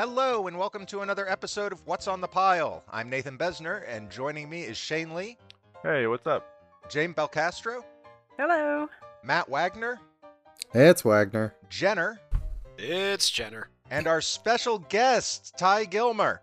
Hello, and welcome to another episode of What's on the Pile. I'm Nathan Besner, and joining me is Shane Lee, Hey, what's up? James Belcastro, Hello. Matt Wagner, Hey, it's Wagner. Jenner, It's Jenner. and our special guest, Ty Gilmer.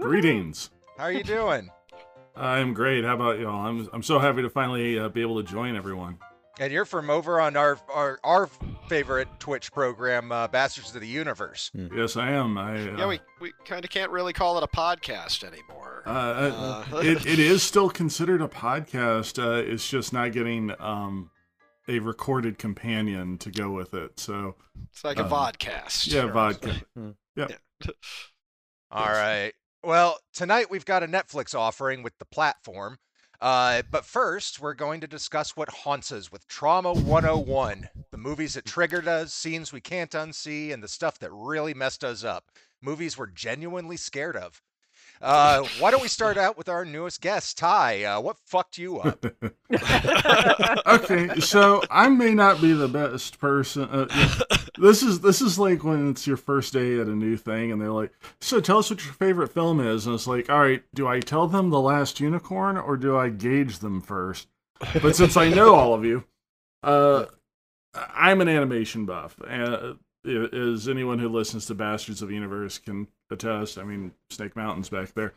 Greetings. How are you doing? I'm great. How about y'all? I'm I'm so happy to finally uh, be able to join everyone. And you're from over on our our, our favorite Twitch program, uh, Bastards of the Universe. Yes, I am. I uh, Yeah, we, we kind of can't really call it a podcast anymore. uh, uh, Uh, it, it is still considered a podcast. Uh, it's just not getting um, a recorded companion to go with it. So It's like a vodcast. yeah, vodka. All right. Well, tonight we've got a Netflix offering with the platform. Uh, but first, we're going to discuss what haunts us with Trauma 101 the movies that triggered us, scenes we can't unsee, and the stuff that really messed us up. Movies we're genuinely scared of. Uh, why don't we start out with our newest guest, Ty? Uh, what fucked you up? okay, so I may not be the best person. Uh, this is this is like when it's your first day at a new thing, and they're like, "So tell us what your favorite film is," and it's like, "All right, do I tell them The Last Unicorn or do I gauge them first? But since I know all of you, uh, I'm an animation buff, and as anyone who listens to Bastards of the Universe can attest, I mean, Snake Mountain's back there.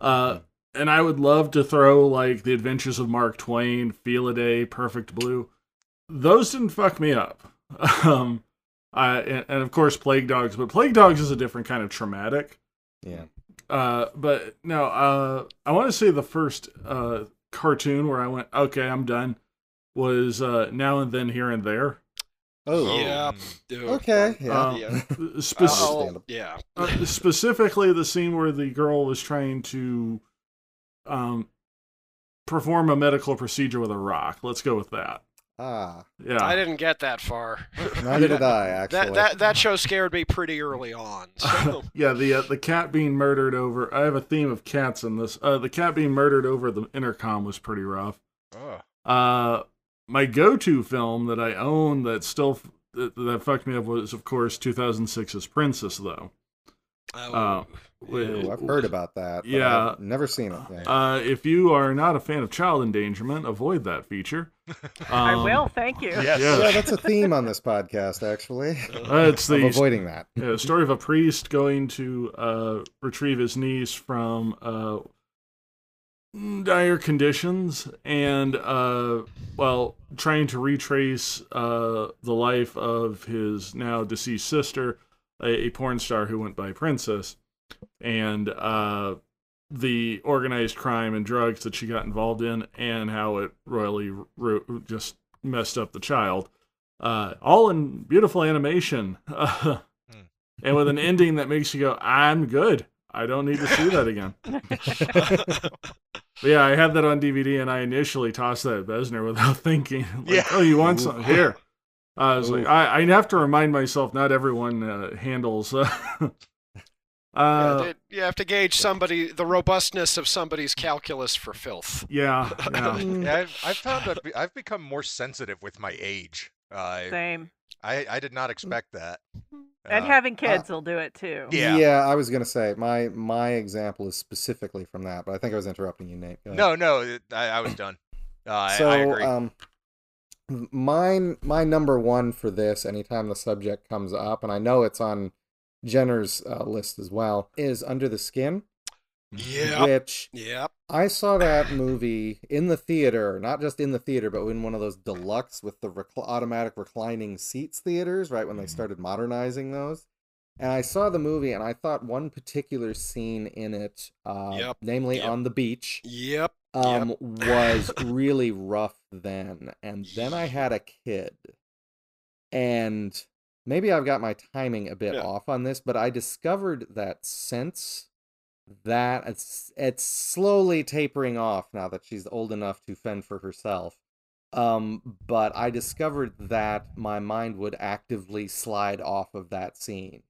Uh, and I would love to throw like the Adventures of Mark Twain, Felidae, Perfect Blue. Those didn't fuck me up. Um, I and, and of course Plague Dogs, but Plague Dogs is a different kind of traumatic. Yeah. Uh, but no, uh, I want to say the first uh cartoon where I went, okay, I'm done, was uh Now and Then Here and There. Oh. Yeah. Dude. Okay. Yeah. Um, Yeah. spec- Oh, yeah. uh, specifically the scene where the girl was trying to um perform a medical procedure with a rock. Let's go with that. ah. Yeah. I didn't get that far. Neither did I actually. that that that show scared me pretty early on. So yeah, the uh, the cat being murdered over. I have a theme of cats in this. Uh, the cat being murdered over the intercom was pretty rough. Ugh. Uh, my go-to film that I own that still that, that fucked me up was, of course, 2006's Princess, though. oh, Uh, Ooh, I've heard about that. Yeah. I've never seen it. Uh, if you are not a fan of child endangerment, avoid that feature. I Um, will, thank you. Yes. yeah. yeah, that's a theme on this podcast, actually. Uh, it's of the avoiding that. yeah, story of a priest going to uh, retrieve his niece from uh, dire conditions and, uh, well, trying to retrace uh, the life of his now deceased sister, a, a porn star who went by Princess, and uh, the organized crime and drugs that she got involved in, and how it royally just messed up the child. Uh, all in beautiful animation. and with an ending that makes you go, I'm good. I don't need to see that again. But yeah, I had that on DVD, and I initially tossed that at Besner without thinking. Like, Yeah. Oh, you want Ooh. some? Here. I was like, I, I have to remind myself not everyone uh, handles. Uh, yeah, uh, dude, you have to gauge somebody the robustness of somebody's calculus for filth. yeah, yeah. Yeah, I've, I've found that be- I've become more sensitive with my age. Uh, Same. I, I did not expect that. And Uh, having kids will do it too. Yeah. Yeah, I was gonna say my my example is specifically from that, but I think I was interrupting you, Nate. No, no, it- I, I was done. Uh, I, so I agree. um mine my number one for this anytime the subject comes up and i know it's on jenner's uh, list as well is under the skin Yeah. which Yep. i saw that movie in the theater not just in the theater but in one of those deluxe with the recl- automatic reclining seats theaters right when they started modernizing those and i saw the movie and i thought one particular scene in it uh, Yep, namely yep. on the beach Yep. um was really rough then and then i had a kid and maybe i've got my timing a bit Yeah. off on this but i discovered that since that it's it's slowly tapering off now that she's old enough to fend for herself um but i discovered that my mind would actively slide off of that scene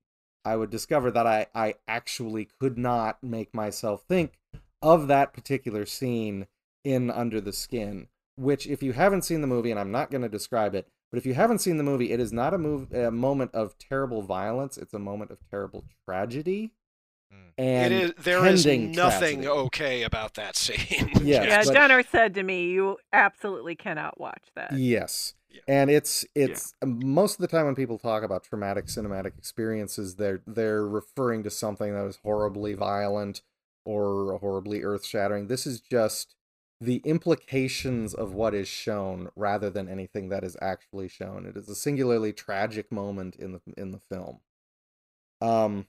i would discover that i i actually could not make myself think of that particular scene in Under the Skin, which, if you haven't seen the movie, and I'm not going to describe it, But if you haven't seen the movie, it is not a move a moment of terrible violence. It's a moment of terrible tragedy. And it is. There is pending nothing tragedy. okay about that scene. Yes, yeah, but- Jenner said to me, "You absolutely cannot watch that." Yes. Yeah. And it's it's most of the time when people talk about traumatic cinematic experiences, they're they're referring to something that is horribly violent or horribly earth shattering. This is just the implications of what is shown rather than anything that is actually shown. It is a singularly tragic moment in the in the film. Um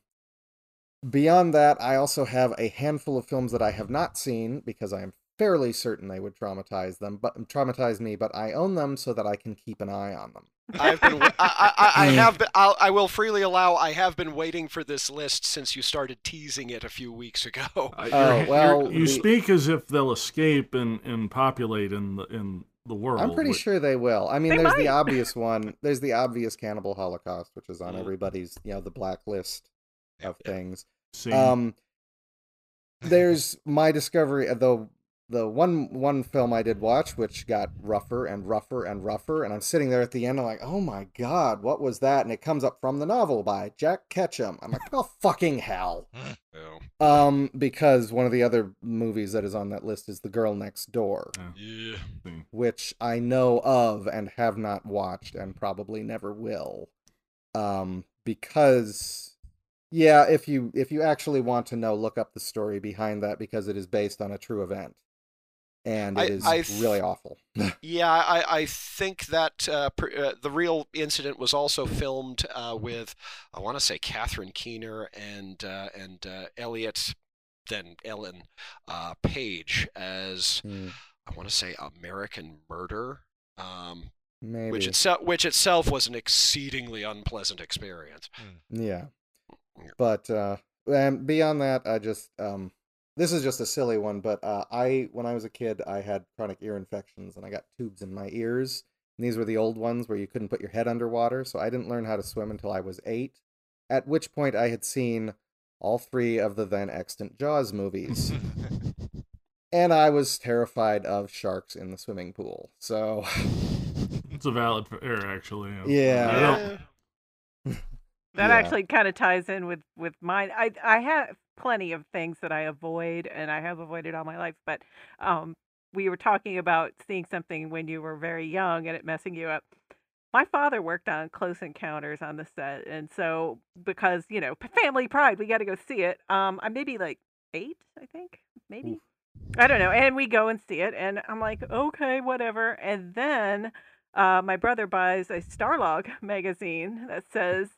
beyond that, I also have a handful of films that I have not seen because I am fairly certain they would traumatize them, but traumatize me. But I own them so that I can keep an eye on them. I've been. I, I, I, I have been. I'll, I will freely allow. I have been waiting for this list since you started teasing it a few weeks ago. Uh, Oh, you're- well, you're- you the- speak as if they'll escape and, and populate in the in the world. I'm pretty which- sure they will. I mean, They there's the obvious one. There's the obvious cannibal holocaust, which is on Mm. everybody's, you know, the blacklist of Yeah. things. Scene. Um, there's my discovery of the the one one film I did watch, which got rougher and rougher and rougher, and I'm sitting there at the end, I'm like, oh my god, what was that? And it comes up from the novel by Jack Ketchum. I'm like, oh fucking hell. Oh. Um, because one of the other movies that is on that list is The Girl Next Door, Yeah. Which I know of and have not watched and probably never will. Um, because yeah, if you if you actually want to know, look up the story behind that because it is based on a true event. And it I- is I th- really awful. Yeah, I, I think that uh, pr- uh, the real incident was also filmed uh, with, I want to say Catherine Keener and uh, and uh, Elliot, then Ellen uh, Page as Hmm, I want to say American Murder, um, Maybe. which itself which itself was an exceedingly unpleasant experience. Yeah. Yeah. But uh and beyond that, I just um this is just a silly one, but uh I when I was a kid I had chronic ear infections and I got tubes in my ears. And these were the old ones where you couldn't put your head underwater, so I didn't learn how to swim until I was 8. At which point I had seen all three of the then extant Jaws movies. and I was terrified of sharks in the swimming pool. So It's a valid error, actually. Yeah. I don't- That Yeah. actually kind of ties in with with mine. I I have plenty of things that I avoid, and I have avoided all my life. But um, we were talking about seeing something when you were very young and it messing you up. My father worked on Close Encounters on the set, and so because you know family pride, we got to go see it. Um, I maybe like eight, I think, maybe. Oof. I don't know. And we go and see it, and I'm like, okay, whatever. And then uh, my brother buys a Starlog magazine that says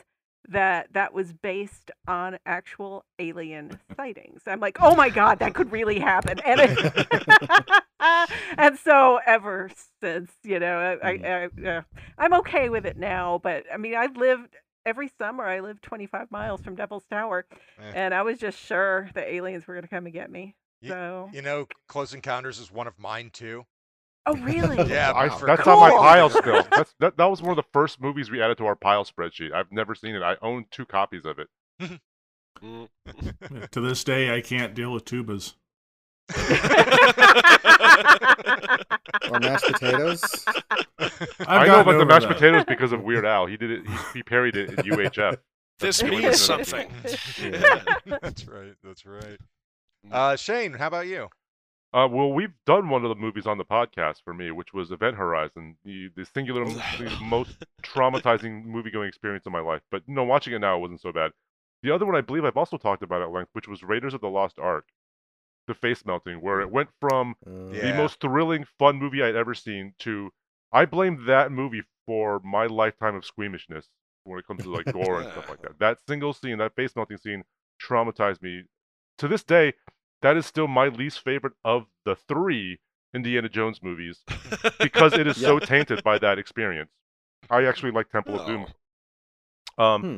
that that was based on actual alien sightings. I'm like, oh my god, that could really happen. And it, and so ever since, you know, I, I, I uh, I'm okay with it now. But I mean, I've lived every summer. I lived 25 miles from Devil's Tower, Eh. and I was just sure the aliens were going to come and get me. Ye- So, You know, Close Encounters is one of mine too. Oh really? Yeah, I, but for that's on my pile still. That's that, that was one of the first movies we added to our pile spreadsheet. I've never seen it. I own two copies of it. To this day, I can't deal with tubas. or mashed potatoes. I've I know gotten about the mashed that. potatoes because of Weird Al. He did it. He, he parried it in UHF. This That's the means only something. that's right. That's right. Uh, Shane, how about you? Uh, well, we've done one of the movies on the podcast for me, which was Event Horizon, the, the singular the most traumatizing movie-going experience of my life. But no, watching it now, it wasn't so bad. The other one, I believe, I've also talked about at length, which was Raiders of the Lost Ark, the face melting, where it went from Uh, Yeah. the most thrilling, fun movie I'd ever seen to I blame that movie for my lifetime of squeamishness when it comes to like gore and stuff like that. That single scene, that face melting scene, traumatized me. To this day, that is still my least favorite of the three Indiana Jones movies because it is so tainted by that experience. I actually like Temple of Doom. Um, Hmm.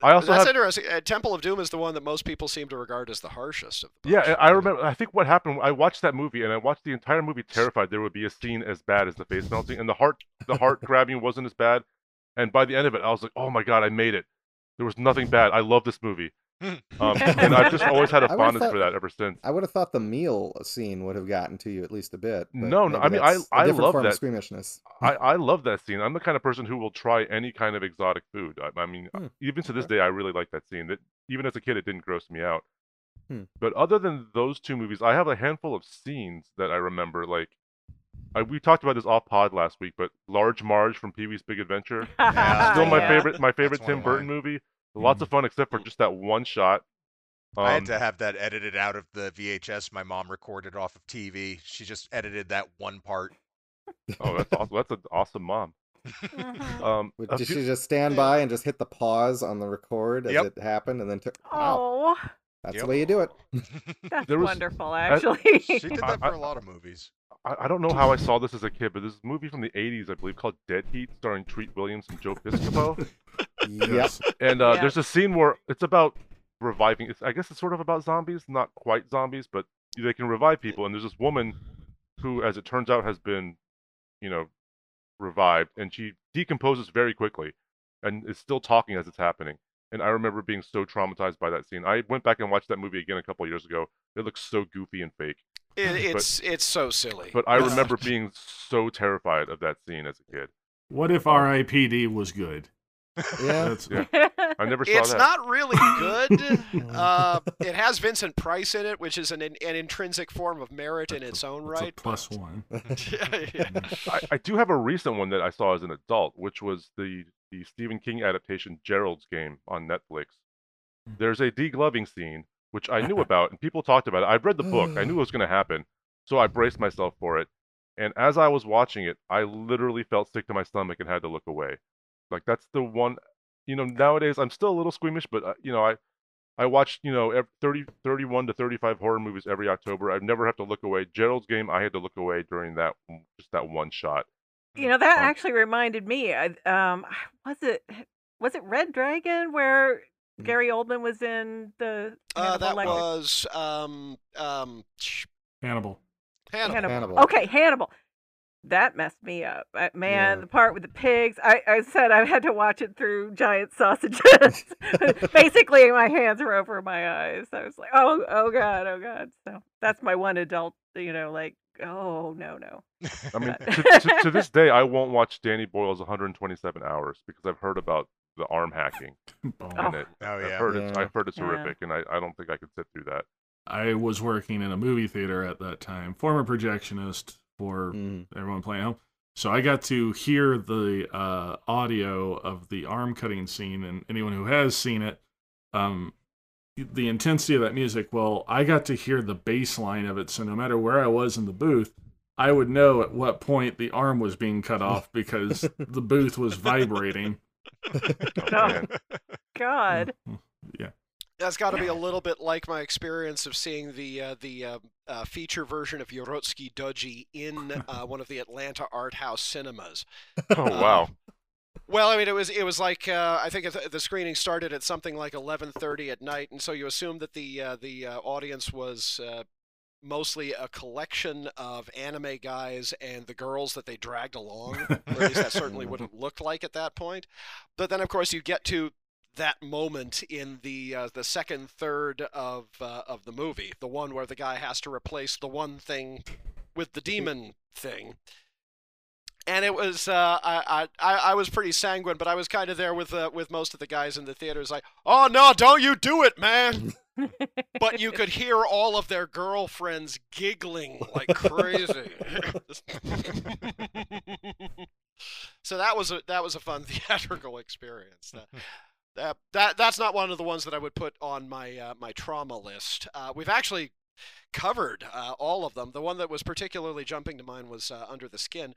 I also That's have interesting. Uh, Temple of Doom is the one that most people seem to regard as the harshest of the Yeah, bunch. I I remember. I think what happened. I watched that movie, and I watched the entire movie terrified there would be a scene as bad as the face melting, and the heart, the heart grabbing wasn't as bad. And by the end of it, I was like, "Oh my god, I made it! There was nothing bad. I love this movie." Um, and I've just always had a fondness thought- for that ever since. I would have thought the meal scene would have gotten to you at least a bit. but No, no, I mean, I- that's a I different love form of that. squeamishness. I, I love that scene. I'm the kind of person who will try any kind of exotic food. I, I mean, Hmm, even to this day, I really like that scene. That even as a kid, it didn't gross me out. Hmm. But other than those two movies, I have a handful of scenes that I remember. Like, I, we talked about this off pod last week, but Large Marge from Pee Wee's Big Adventure, Yeah, still my Yeah. favorite, my favorite one Tim Burton movie. Lots of fun, except for just that one shot. I had Um, to have that edited out of the VHS my mom recorded off of TV. She just edited that one part. Oh, that's awesome. That's an awesome mom. Mhm. Um, Would- Did few- she just stand by and just hit the pause on the record as Yep. it happened and then took? Wow, Oh, that's Yep. the way you do it. that's There was- wonderful, I- actually. she did that for I- a lot of movies. I, I don't know how I saw this as a kid, but this is a movie from the 80s, I believe, called Dead Heat, starring Treat Williams and Joe Piscopo. Yep. Yes. and uh, Yeah. there's a scene where it's about reviving. It's, I guess it's sort of about zombies, not quite zombies, but they can revive people. And there's this woman who, as it turns out, has been, you know, revived, and she decomposes very quickly, and is still talking as it's happening. And I remember being so traumatized by that scene. I went back and watched that movie again a couple years ago. It looks so goofy and fake. It, it's it's so silly. But I Uh, remember being so terrified of that scene as a kid. What if R.I.P.D. was good? Yeah. That's, Yeah. I never saw It's that. not really good. uh, it has Vincent Price in it, which is an, an intrinsic form of merit in its own that's a right. plus one. Yeah. I, I do have a recent one that I saw as an adult, which was the the Stephen King adaptation Gerald's Game on Netflix. There's a degloving scene which I knew about and people talked about it. I've read the book. I knew it was going to happen, so I braced myself for it. And as I was watching it, I literally felt sick to my stomach and had to look away. Like that's the one. You know, nowadays I'm still a little squeamish, but uh, you know, I I watch you know ev- 30, 31 to 35 horror movies every October. I've never have to look away. Gerald's Game, I had to look away during that just that one shot. You know that Um, actually reminded me. I, um, was it was it Red Dragon where Mm. Gary Oldman was in the Uh, that Lecter? was um um sh- Hannibal. Hannibal. Hannibal. Hannibal. Okay, Hannibal. That messed me up. I, man, Yeah. the part with the pigs. I, I said I had to watch it through giant sausages. Basically, my hands were over my eyes. I was like, oh, oh god, oh god. So that's my one adult. You know, like, oh no, no. I mean, to, to, to this day, I won't watch Danny Boyle's 127 Hours because I've heard about the arm hacking Boom. in oh. it. Oh I've yeah. heard it's I've heard it's Yeah. horrific, and I, I don't think I could sit through that. I was working in a movie theater at that time, former projectionist for Mm. everyone playing home. So I got to hear the uh, audio of the arm cutting scene, and anyone who has seen it, um, the intensity of that music. Well, I got to hear the bass line of it, so no matter where I was in the booth, I would know at what point the arm was being cut off because the booth was vibrating. Oh, God. Yeah. That's got to be a little bit like my experience of seeing the uh, the uh, uh, feature version of Urotsukidoji in uh, one of the Atlanta art house cinemas. Oh wow. Well, I mean, it was it was like uh, I think the screening started at something like 11:30 at night, and so you assumed that the uh, the uh, audience was uh, mostly a collection of anime guys and the girls that they dragged along. or at least that certainly would have looked like at that point. But then, of course, you get to that moment in the uh, the second third of uh, of the movie, the one where the guy has to replace the one thing with the demon thing. And it was uh, I, I I was pretty sanguine, but I was kind of there with uh, with most of the guys in the theater. theaters, like, oh no, don't you do it, man! but you could hear all of their girlfriends giggling like crazy. so that was a that was a fun theatrical experience. That, that that that's not one of the ones that I would put on my uh, my trauma list. Uh, we've actually covered uh, all of them. The one that was particularly jumping to mind was uh, Under the Skin.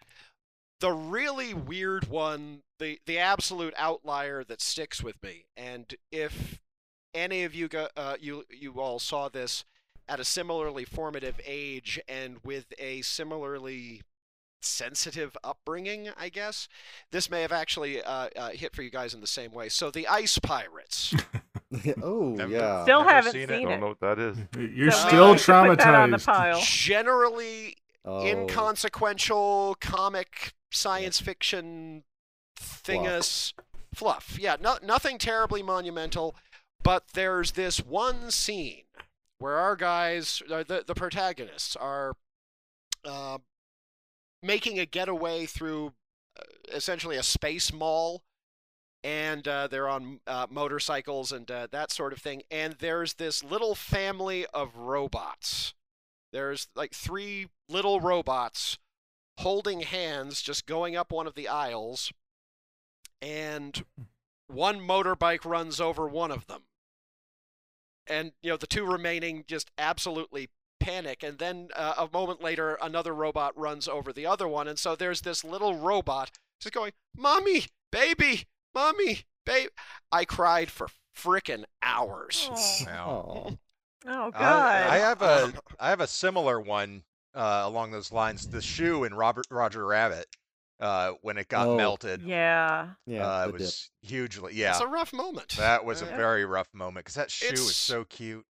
The really weird one, the the absolute outlier that sticks with me, and if any of you go, uh, you you all saw this at a similarly formative age and with a similarly sensitive upbringing, I guess this may have actually uh, uh, hit for you guys in the same way. So the Ice Pirates. oh Never- yeah. Still Never haven't seen it. seen Don't know what that is. You're So still maybe put that on the traumatized. pile. Generally Oh, inconsequential comic science fiction thingus fluff. Yeah, no, nothing terribly monumental, But there's this one scene where our guys, uh, the the protagonists, are uh, making a getaway through uh, essentially a space mall, and uh, they're on uh, motorcycles and uh, that sort of thing. And there's this little family of robots. There's like three little robots holding hands, just going up one of the aisles, and one motorbike runs over one of them. And, you know, the two remaining just absolutely panic. And then uh, a moment later, another robot runs over the other one. And so there's this little robot just going, Mommy, baby, Mommy, baby. I cried for frickin' hours. Oh, Wow. Oh, oh God. Uh, I have a I have a similar one uh, along those lines. The shoe in Robert Roger Rabbit uh, when it got Oh. melted. yeah. yeah. uh, the it dip. was hugely yeah. It's a rough moment. That was a Yeah. very rough moment because that shoe is so cute.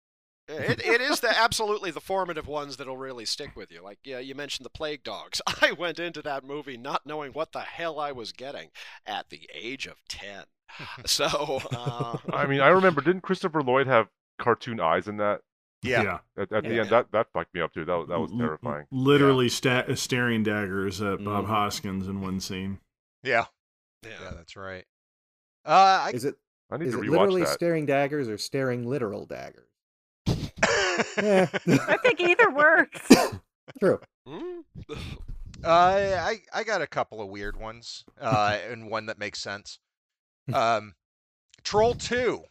It, it is the absolutely the formative ones that'll really stick with you. Like yeah, you mentioned the Plague Dogs. I went into that movie not knowing what the hell I was getting at the age of ten. So uh, I mean, I remember didn't Christopher Lloyd have cartoon eyes in that? Yeah. At, at the Yeah. end, that that fucked me up too. That was- that was L- l- terrifying. Literally sta- staring daggers at Bob Mhm. Hoskins in one scene. Yeah. yeah. Yeah, that's right. Uh, I, Is it I need is to it rewatch literally that. staring daggers or staring literal daggers? Uh, I think either works. True. Hmm? I I got a couple of weird ones, uh, and one that makes sense. Um, Troll Two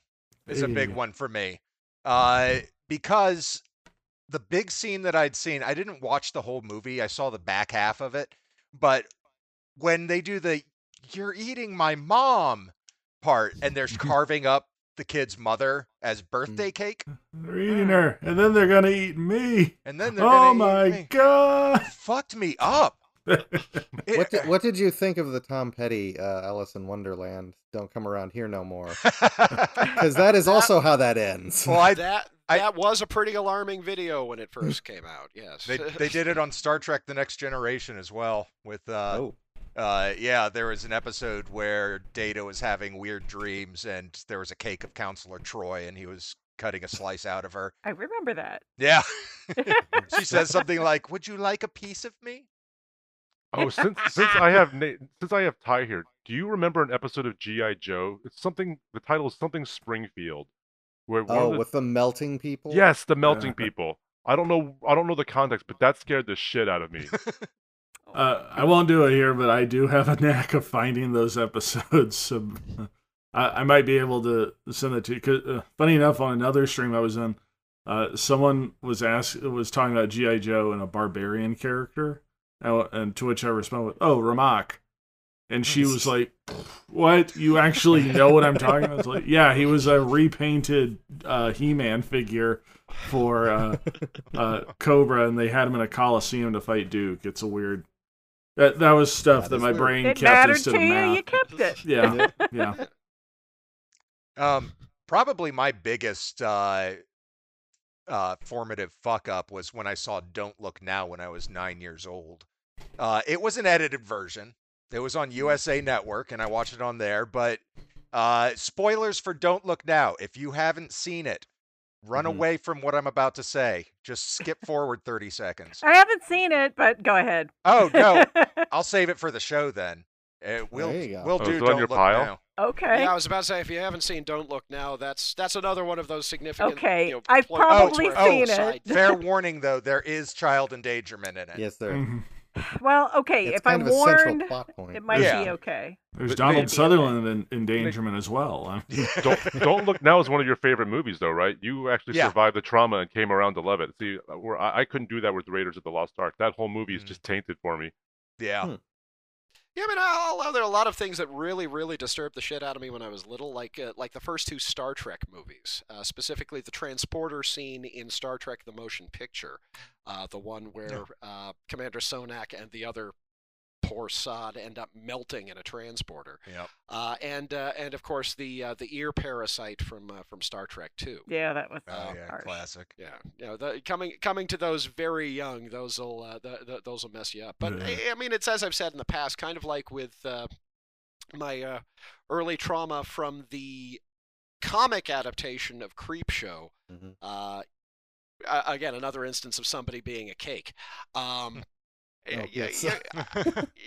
is a big one for me, uh, because the big scene that I'd seen, I didn't watch the whole movie. I saw the back half of it, but when they do the "You're eating my mom" part, and they're carving up the kid's mother as birthday cake, They're eating her, and then they're gonna eat me. and then they're Oh gonna eat my me. god! fucked me up. What did, what did you think of the Tom Petty uh, Alice in Wonderland? Don't come around here no more. Because that is also how that ends. well, I that I- that was a pretty alarming video when it first came out. Yes. they they did it on Star Trek: The Next Generation as well. With uh, oh, uh, yeah, there was an episode where Data was having weird dreams, and there was a cake of Counselor Troi, and he was cutting a slice out of her. I remember that. Yeah, she says something like, "Would you like a piece of me?" Oh, since since I have Na- since I have Ty here, do you remember an episode of GI Joe? It's something. The title is something Springfield, where one oh, of the, with the melting people. yes, the melting people. I don't know. I don't know the context, but that scared the shit out of me. Uh, I won't do it here, but I do have a knack of finding those episodes. So I, I might be able to send it to you. 'Cause, uh, funny enough, on another stream I was in, uh, someone was asked was talking about GI Joe and a barbarian character, and, and to which I responded with, "Oh, Ramak," and she was like, "What? You actually know what I'm talking about?" Like, "Yeah, he was a repainted uh, He-Man figure." For uh, uh, Cobra, and they had him in a coliseum to fight Duke. It's a weird. That that was stuff That that, is my weird. brain It kept mattered instead to of you. math. You kept it. Yeah, yeah. Um, probably my biggest uh, uh, formative fuck up was when I saw Don't Look Now when I was nine years old. Uh, it was an edited version. It was on USA Network, and I watched it on there. But uh, spoilers for Don't Look Now. If you haven't seen it, run Mhm. away from what I'm about to say. Just skip forward 30 seconds. I haven't seen it, but go ahead. Oh no, I'll save it for the show then. We'll There you go. we'll Oh, do it on Don't your Look pile? Now. okay. Yeah, I was about to say if you haven't seen Don't Look Now, that's that's another one of those significant. Okay, you know, I've probably where seen it's it. Fair warning though, there is child endangerment in it. Yes, sir. Mhm. Well, okay. It's if kind I'm of a central warned, plot point. it might Yeah. be okay. There's But Donald maybe- Sutherland in endangerment as well. don't Don't Look Now is one of your favorite movies, though, right? You actually Yeah. survived the trauma and came around to love it. See, uh, I, I couldn't do that with Raiders of the Lost Ark. That whole movie is Mhm. just tainted for me. Yeah. Hmm. Yeah, I mean, I'll allow there are a lot of things that really, really disturbed the shit out of me when I was little, like uh, like the first two Star Trek movies, uh, specifically the transporter scene in Star Trek: The Motion Picture, uh, the one where uh, Commander Sonak and the other poor sod end up melting in a transporter, Yep. uh, and uh, and of course the uh, the ear parasite from uh, from Star Trek Two. Yeah, that was Oh Uh, yeah, harsh. classic. Yeah, you know, the, coming coming to those very young, those will uh, the, the, those will mess you up. But Yeah. I, I mean, it's as I've said in the past, kind of like with uh, my uh, early trauma from the comic adaptation of Creepshow. Mhm. Uh, again, another instance of somebody being a cake. Um, Oh, yeah, yeah,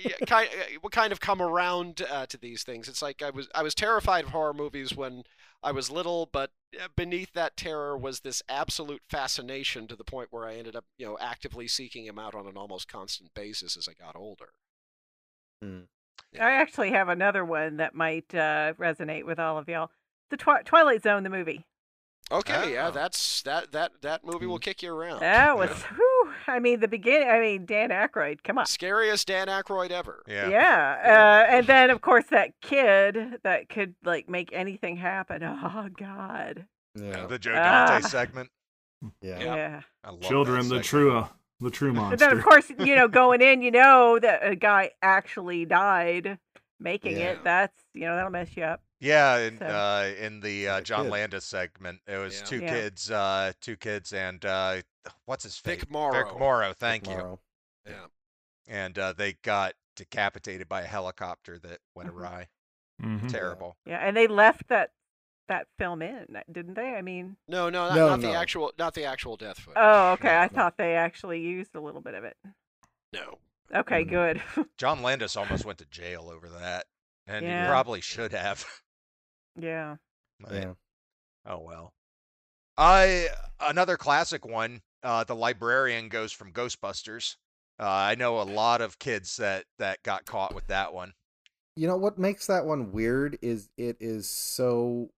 yeah, kind, we kind of come around uh, to these things. It's like I was I was terrified of horror movies when I was little, but uh, beneath that terror was this absolute fascination to the point where I ended up, you know, actively seeking him out on an almost constant basis as I got older. I actually have another one that might uh, resonate with all of y'all. The Twi- Twilight Zone, the movie. Okay, yeah, Oh. that's that that that movie will kick you around. That was, whew, I mean, the beginning. I mean, Dan Aykroyd. Come on. Scariest Dan Aykroyd ever. yeah. Yeah. Uh, and then, of course, that kid that could like make anything happen. Oh God. Yeah. The Joe Dante Ah. segment. Yeah. Yeah. Yeah. I love Children, the segment. true, uh, the true And then, of course, you know, going in, you know that a guy actually died making Yeah. it. That's you know that'll mess you up. Yeah, in, So- uh, in the uh, John kid. Landis segment, it was Yeah. two Yeah. kids, uh, two kids, and uh, what's his face? Vic Morrow. Vic Morrow. Thank you. Tomorrow. Yeah. And uh, they got decapitated by a helicopter that went Mhm. awry. Mhm. Terrible. Yeah, and they left that that film in, didn't they? I mean, No, no, not, No, not the actual not the actual death footage. oh, okay. No, I no. thought they actually used a little bit of it. No. Okay, Mhm. good. John Landis almost went to jail over that, and Yeah. he probably should have. yeah. But, Yeah. Oh well. I another classic one. Uh, the librarian goes from Ghostbusters. Uh, I know a lot of kids that that got caught with that one. You know what makes that one weird is it is so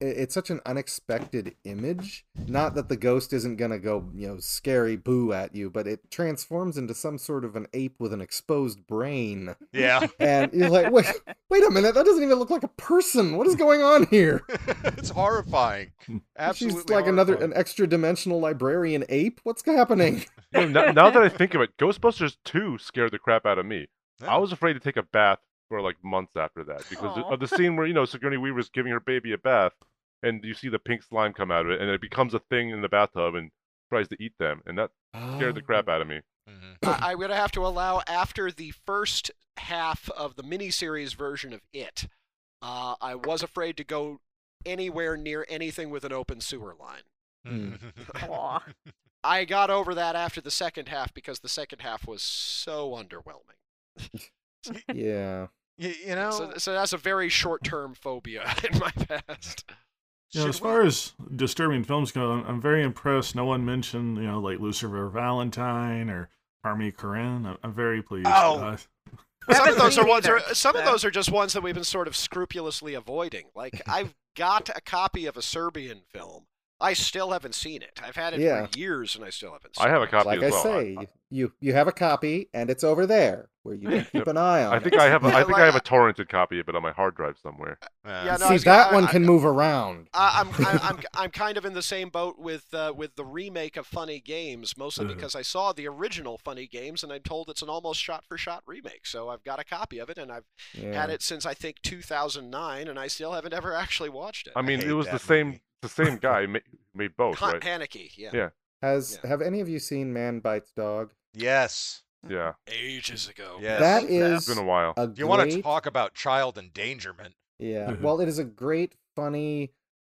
it's such an unexpected image. Not that the ghost isn't gonna go, you know, scary boo at you, but it transforms into some sort of an ape with an exposed brain. Yeah, And you're like, wait, wait a minute, that doesn't even look like a person. What is going on here? it's horrifying. Absolutely, She's like another an extra dimensional librarian ape. What's happening? You know, now, now that I think of it, Ghostbusters 2 scared the crap out of me. I was afraid to take a bath for like months after that because Aw. of the scene where, you know, Sigourney Weaver's giving her baby a bath and you see the pink slime come out of it and it becomes a thing in the bathtub and tries to eat them. And that scared the crap out of me. Mhm. I, I'm going to have to allow after the first half of the miniseries version of it, uh, I was afraid to go anywhere near anything with an open sewer line. Mm-hmm. I got over that after the second half because the second half was so underwhelming. Yeah. You, you know, So, so that's a very short-term phobia in my past. Yeah, as should far as disturbing films go, I'm, I'm very impressed. No one mentioned, you know, like Lucifer Valentine or Harmony Korine. I'm, I'm very pleased. Oh. Uh, some of those are ones. Are, some of those are just ones that we've been sort of scrupulously avoiding. Like I've got a copy of a Serbian film. I still haven't seen it. I've had it Yeah. for years and I still haven't seen it. I have a copy Like as I well. say, you you have a copy and it's over there where you can keep an eye on I it. think I have. A, I think like- I have a torrented copy of it on my hard drive somewhere. uh, Yeah, no, See that gonna- one I- can move around. I- I'm, I'm, I'm, I'm kind of in the same boat with uh, with the remake of Funny Games, mostly Mhm. because I saw the original Funny Games and I'm told it's an almost shot-for-shot remake. So I've got a copy of it and I've Yeah. had it since I think 2009, and I still haven't ever actually watched it. I mean, hate it was that the same. Movie. The same guy ma- made both, Han- right? Haneke, yeah. Yeah. Has Yeah. have any of you seen Man Bites Dog? yes, Yeah, Ages ago. yes. That think so. is it's been a while. a If you want to talk about child endangerment, Yeah. Mhm. Well, it is a great, funny,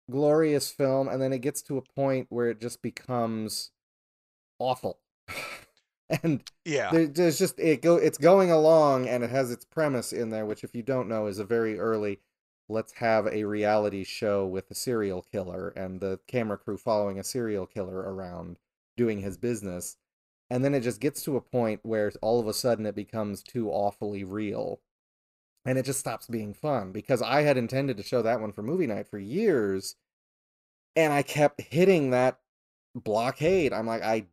glorious film, and then it gets to a point where it just becomes awful. and yeah, there, there's just it go it's going along and it has its premise in there, which if you don't know is a very early let's have a reality show with a serial killer and the camera crew following a serial killer around doing his business. And then it just gets to a point where all of a sudden it becomes too awfully real. And it just stops being fun because I had intended to show that one for movie night for years. And I kept hitting that blockade. I'm like, I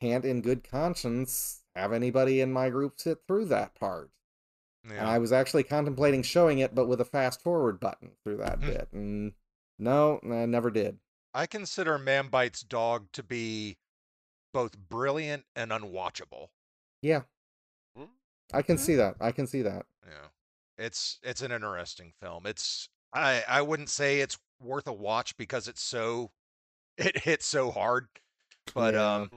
can't in good conscience have anybody in my group sit through that part. And yeah. I was actually contemplating showing it, but with a fast forward button through that Hmm. bit. And no, I never did. I consider Man Bites Dog to be both brilliant and unwatchable. Yeah. Hmm. I can see that. I can see that. Yeah, it's it's an interesting film. It's I I wouldn't say it's worth a watch because it's so it hits so hard, but Yeah. um,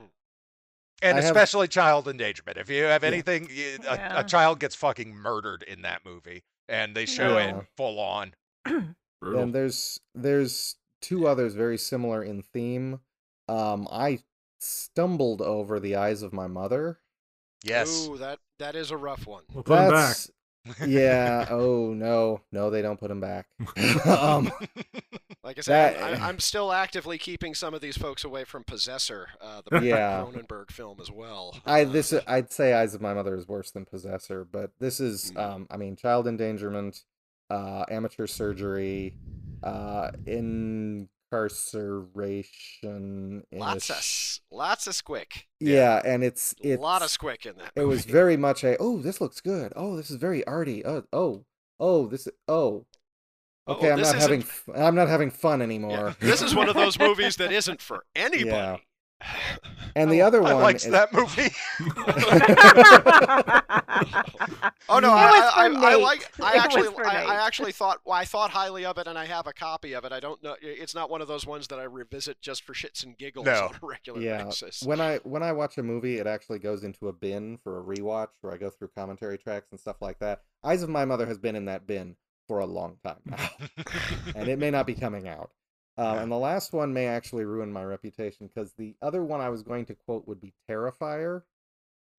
and I have- especially child endangerment. If you have Yeah. anything, you, a, Yeah. a child gets fucking murdered in that movie, and they show Yeah. it full on. Brutal. and there's there's two others very similar in theme. Um, I stumbled over the eyes of my mother. Yes. Ooh, that that is a rough one. We'll put him back. That's yeah. Oh no, no, they don't put him back. um, Like I said, That- I, I'm still actively keeping some of these folks away from Possessor, uh, the Yeah. Cronenberg film as well. I Uh, this I'd say Eyes of My Mother is worse than Possessor, but this is Mm. um I mean child endangerment, uh amateur surgery, uh incarceration. lots of lots of squick. yeah, and it's A lot of squick in that. it was very much a oh this looks good oh this is very arty oh oh oh this is oh Oh, okay I'm not having I'm not having fun Yeah, anymore. this is one of those movies that isn't for anybody. And the oh, other I one liked is- that movie. Oh no, I, I, I, I like. I It actually, I, I actually thought. Well, I thought highly of it, and I have a copy of it. I don't know. It's not one of those ones that I revisit just for shits and giggles No. on a regular yeah basis. when i when i watch a movie it actually goes into a bin for a rewatch where i go through commentary tracks and stuff like that eyes of my mother has been in that bin for a long time now and it may not be coming out um, and the last one may actually ruin my reputation because the other one i was going to quote would be terrifier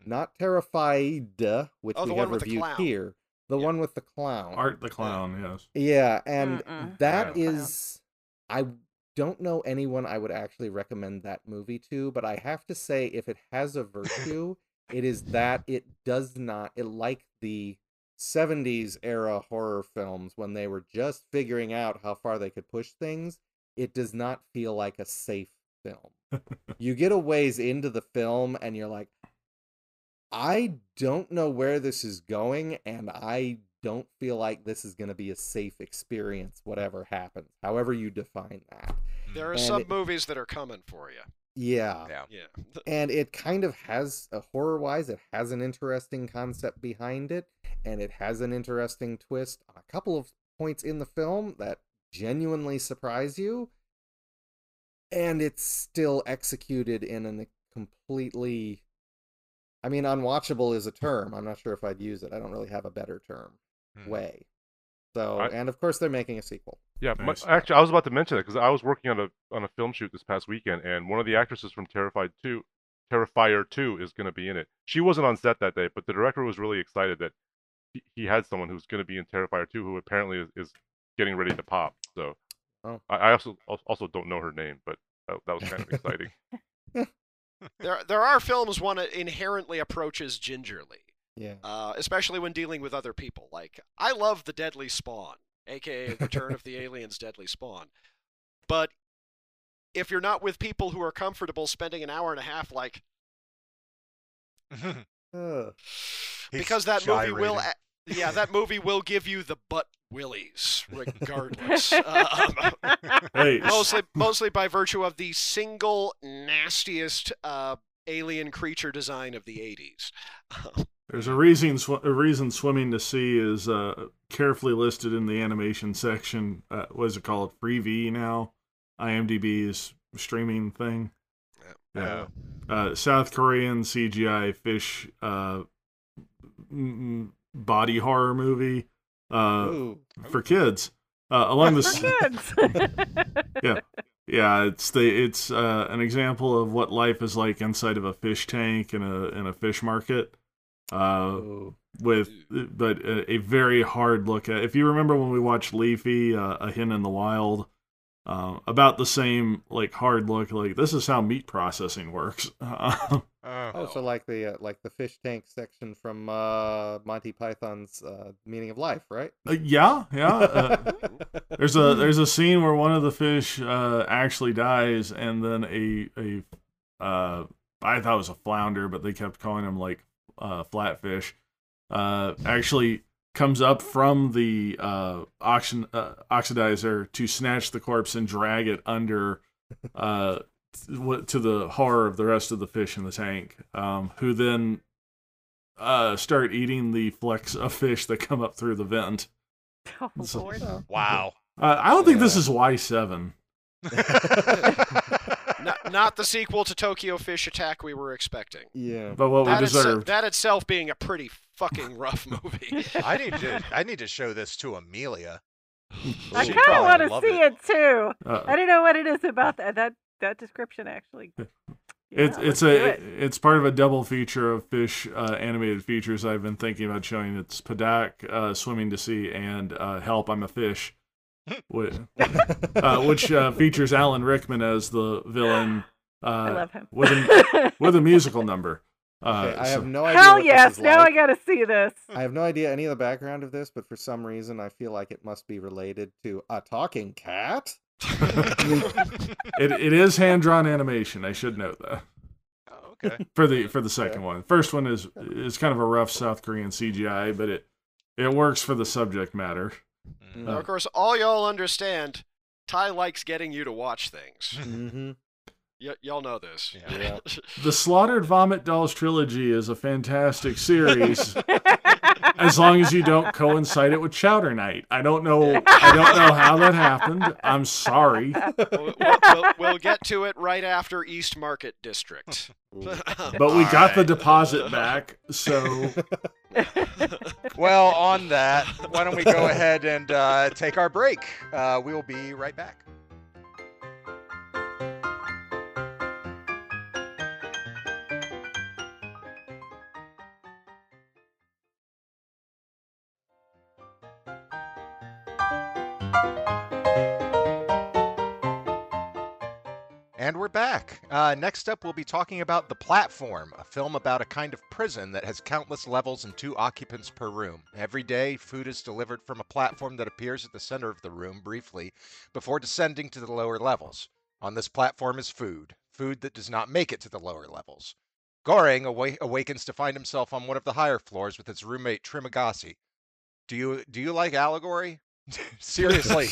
not terrified which Oh, we have one the reviewed here the Yeah. one with the clown Art the clown, yes. yeah, and Mm-mm. that Yeah. is I don't know anyone I would actually recommend that movie to, but I have to say if it has a virtue, it is that it does not it like the 70s era horror films when they were just figuring out how far they could push things, it does not feel like a safe film. you get a ways into the film and you're like I don't know where this is going, and I don't feel like this is going to be a safe experience, whatever happens, however you define that. Mm. there are and some it- movies that are coming for you. Yeah. yeah. Yeah. And it kind of has, uh, a horror wise, it has an interesting concept behind it, and it has an interesting twist on a couple of points in the film that genuinely surprise you. And it's still executed in a completely. I mean, unwatchable is a term. I'm not sure if I'd use it. I don't really have a better term. Hmm. way. So, I- and of course, they're making a sequel. Yeah, my, actually, I was about to mention that because I was working on a on a film shoot this past weekend, and one of the actresses from Terrified Two, Terrifier Two, is going to be in it. She wasn't on set that day, but the director was really excited that he, he had someone who's going to be in Terrifier Two, who apparently is, is getting ready to pop. So, Oh. I, I also also don't know her name, but that, that was kind of exciting. There, there are films one inherently approaches gingerly, Yeah. uh, especially when dealing with other people. Like, I love The Deadly Spawn, aka Return of the Aliens Deadly Spawn. But if you're not with people who are comfortable spending an hour and a half, like, because that movie will, a- yeah, that movie will give you the butt willies, regardless. um, Hey, mostly, mostly by virtue of the single nastiest uh, alien creature design of the 80s. there's a reason. Sw- a reason swimming to sea is uh, carefully listed in the animation section. Uh, what is it called? Freevee now. IMDb's streaming thing. Yeah. Uh, South Korean CGI fish uh, mm, body horror movie uh, for kids. Uh, along the For s- kids. Yeah, it's the it's uh, an example of what life is like inside of a fish tank in a in a fish market. Uh, Ooh. with but a, a very hard look at. If you remember when we watched Leafie, uh, A Hen in the Wild, uh, about the same like hard look. Like this is how meat processing works. Oh. Oh, so like the uh, like the fish tank section from uh, Monty Python's uh, Meaning of Life, right? Uh, yeah, yeah. Uh, There's a there's a scene where one of the fish uh, actually dies, and then a a uh, I thought it was a flounder, but they kept calling him like uh, flatfish. Uh, actually comes up from the uh, oxen, uh, oxidizer to snatch the corpse and drag it under uh, to the horror of the rest of the fish in the tank, um, who then uh, start eating the flecks of fish that come up through the vent. Oh, So- Lord. Wow. Uh, I don't think this is Y seven. not, not the sequel to Tokyo Fish Attack we were expecting. Yeah. But what we That, itse- deserved. that itself being a pretty fucking rough movie. I need to I need to show this to Amelia. I kind of want to see it. it, too. Uh, I don't know what it is about that. That that description actually. It's Yeah, it's let's a it. it's part of a double feature of fish uh, animated features I've been thinking about showing. It's Padak uh, swimming to sea and uh, Help I'm a Fish, which, uh, which uh, features Alan Rickman as the villain uh, I love him. with a with a musical number. Uh, Okay, I so- have no idea. Hell what yes! This is Now like. I gotta see this. I have no idea any of the background of this, but for some reason I feel like it must be related to a talking cat. It, it is hand drawn animation. I should note that Oh, okay. for the for the second one. First one is is kind of a rough South Korean CGI, but it it works for the subject matter. Mm. Now, of course, all y'all understand. Ty likes getting you to watch things. Mm-hmm. Y- y'all know this. Yeah. Yeah. The Slaughtered Vomit Dolls trilogy is a fantastic series, as long as you don't coincide it with Chowder Night. I don't know. I don't know how that happened. I'm sorry. we'll, we'll- we'll- we'll get to it right after East Market District. But we got the deposit back, so Well, on that, why don't we go ahead and uh, take our break? Uh, we will be right back. And we're back. Uh, next up, we'll be talking about The Platform, a film about a kind of prison that has countless levels and two occupants per room. Every day, food is delivered from a platform that appears at the center of the room briefly before descending to the lower levels. On this platform is food, food that does not make it to the lower levels. Goreng awa- awakens to find himself on one of the higher floors with his roommate Trimagasi. Do you do you like allegory? Seriously,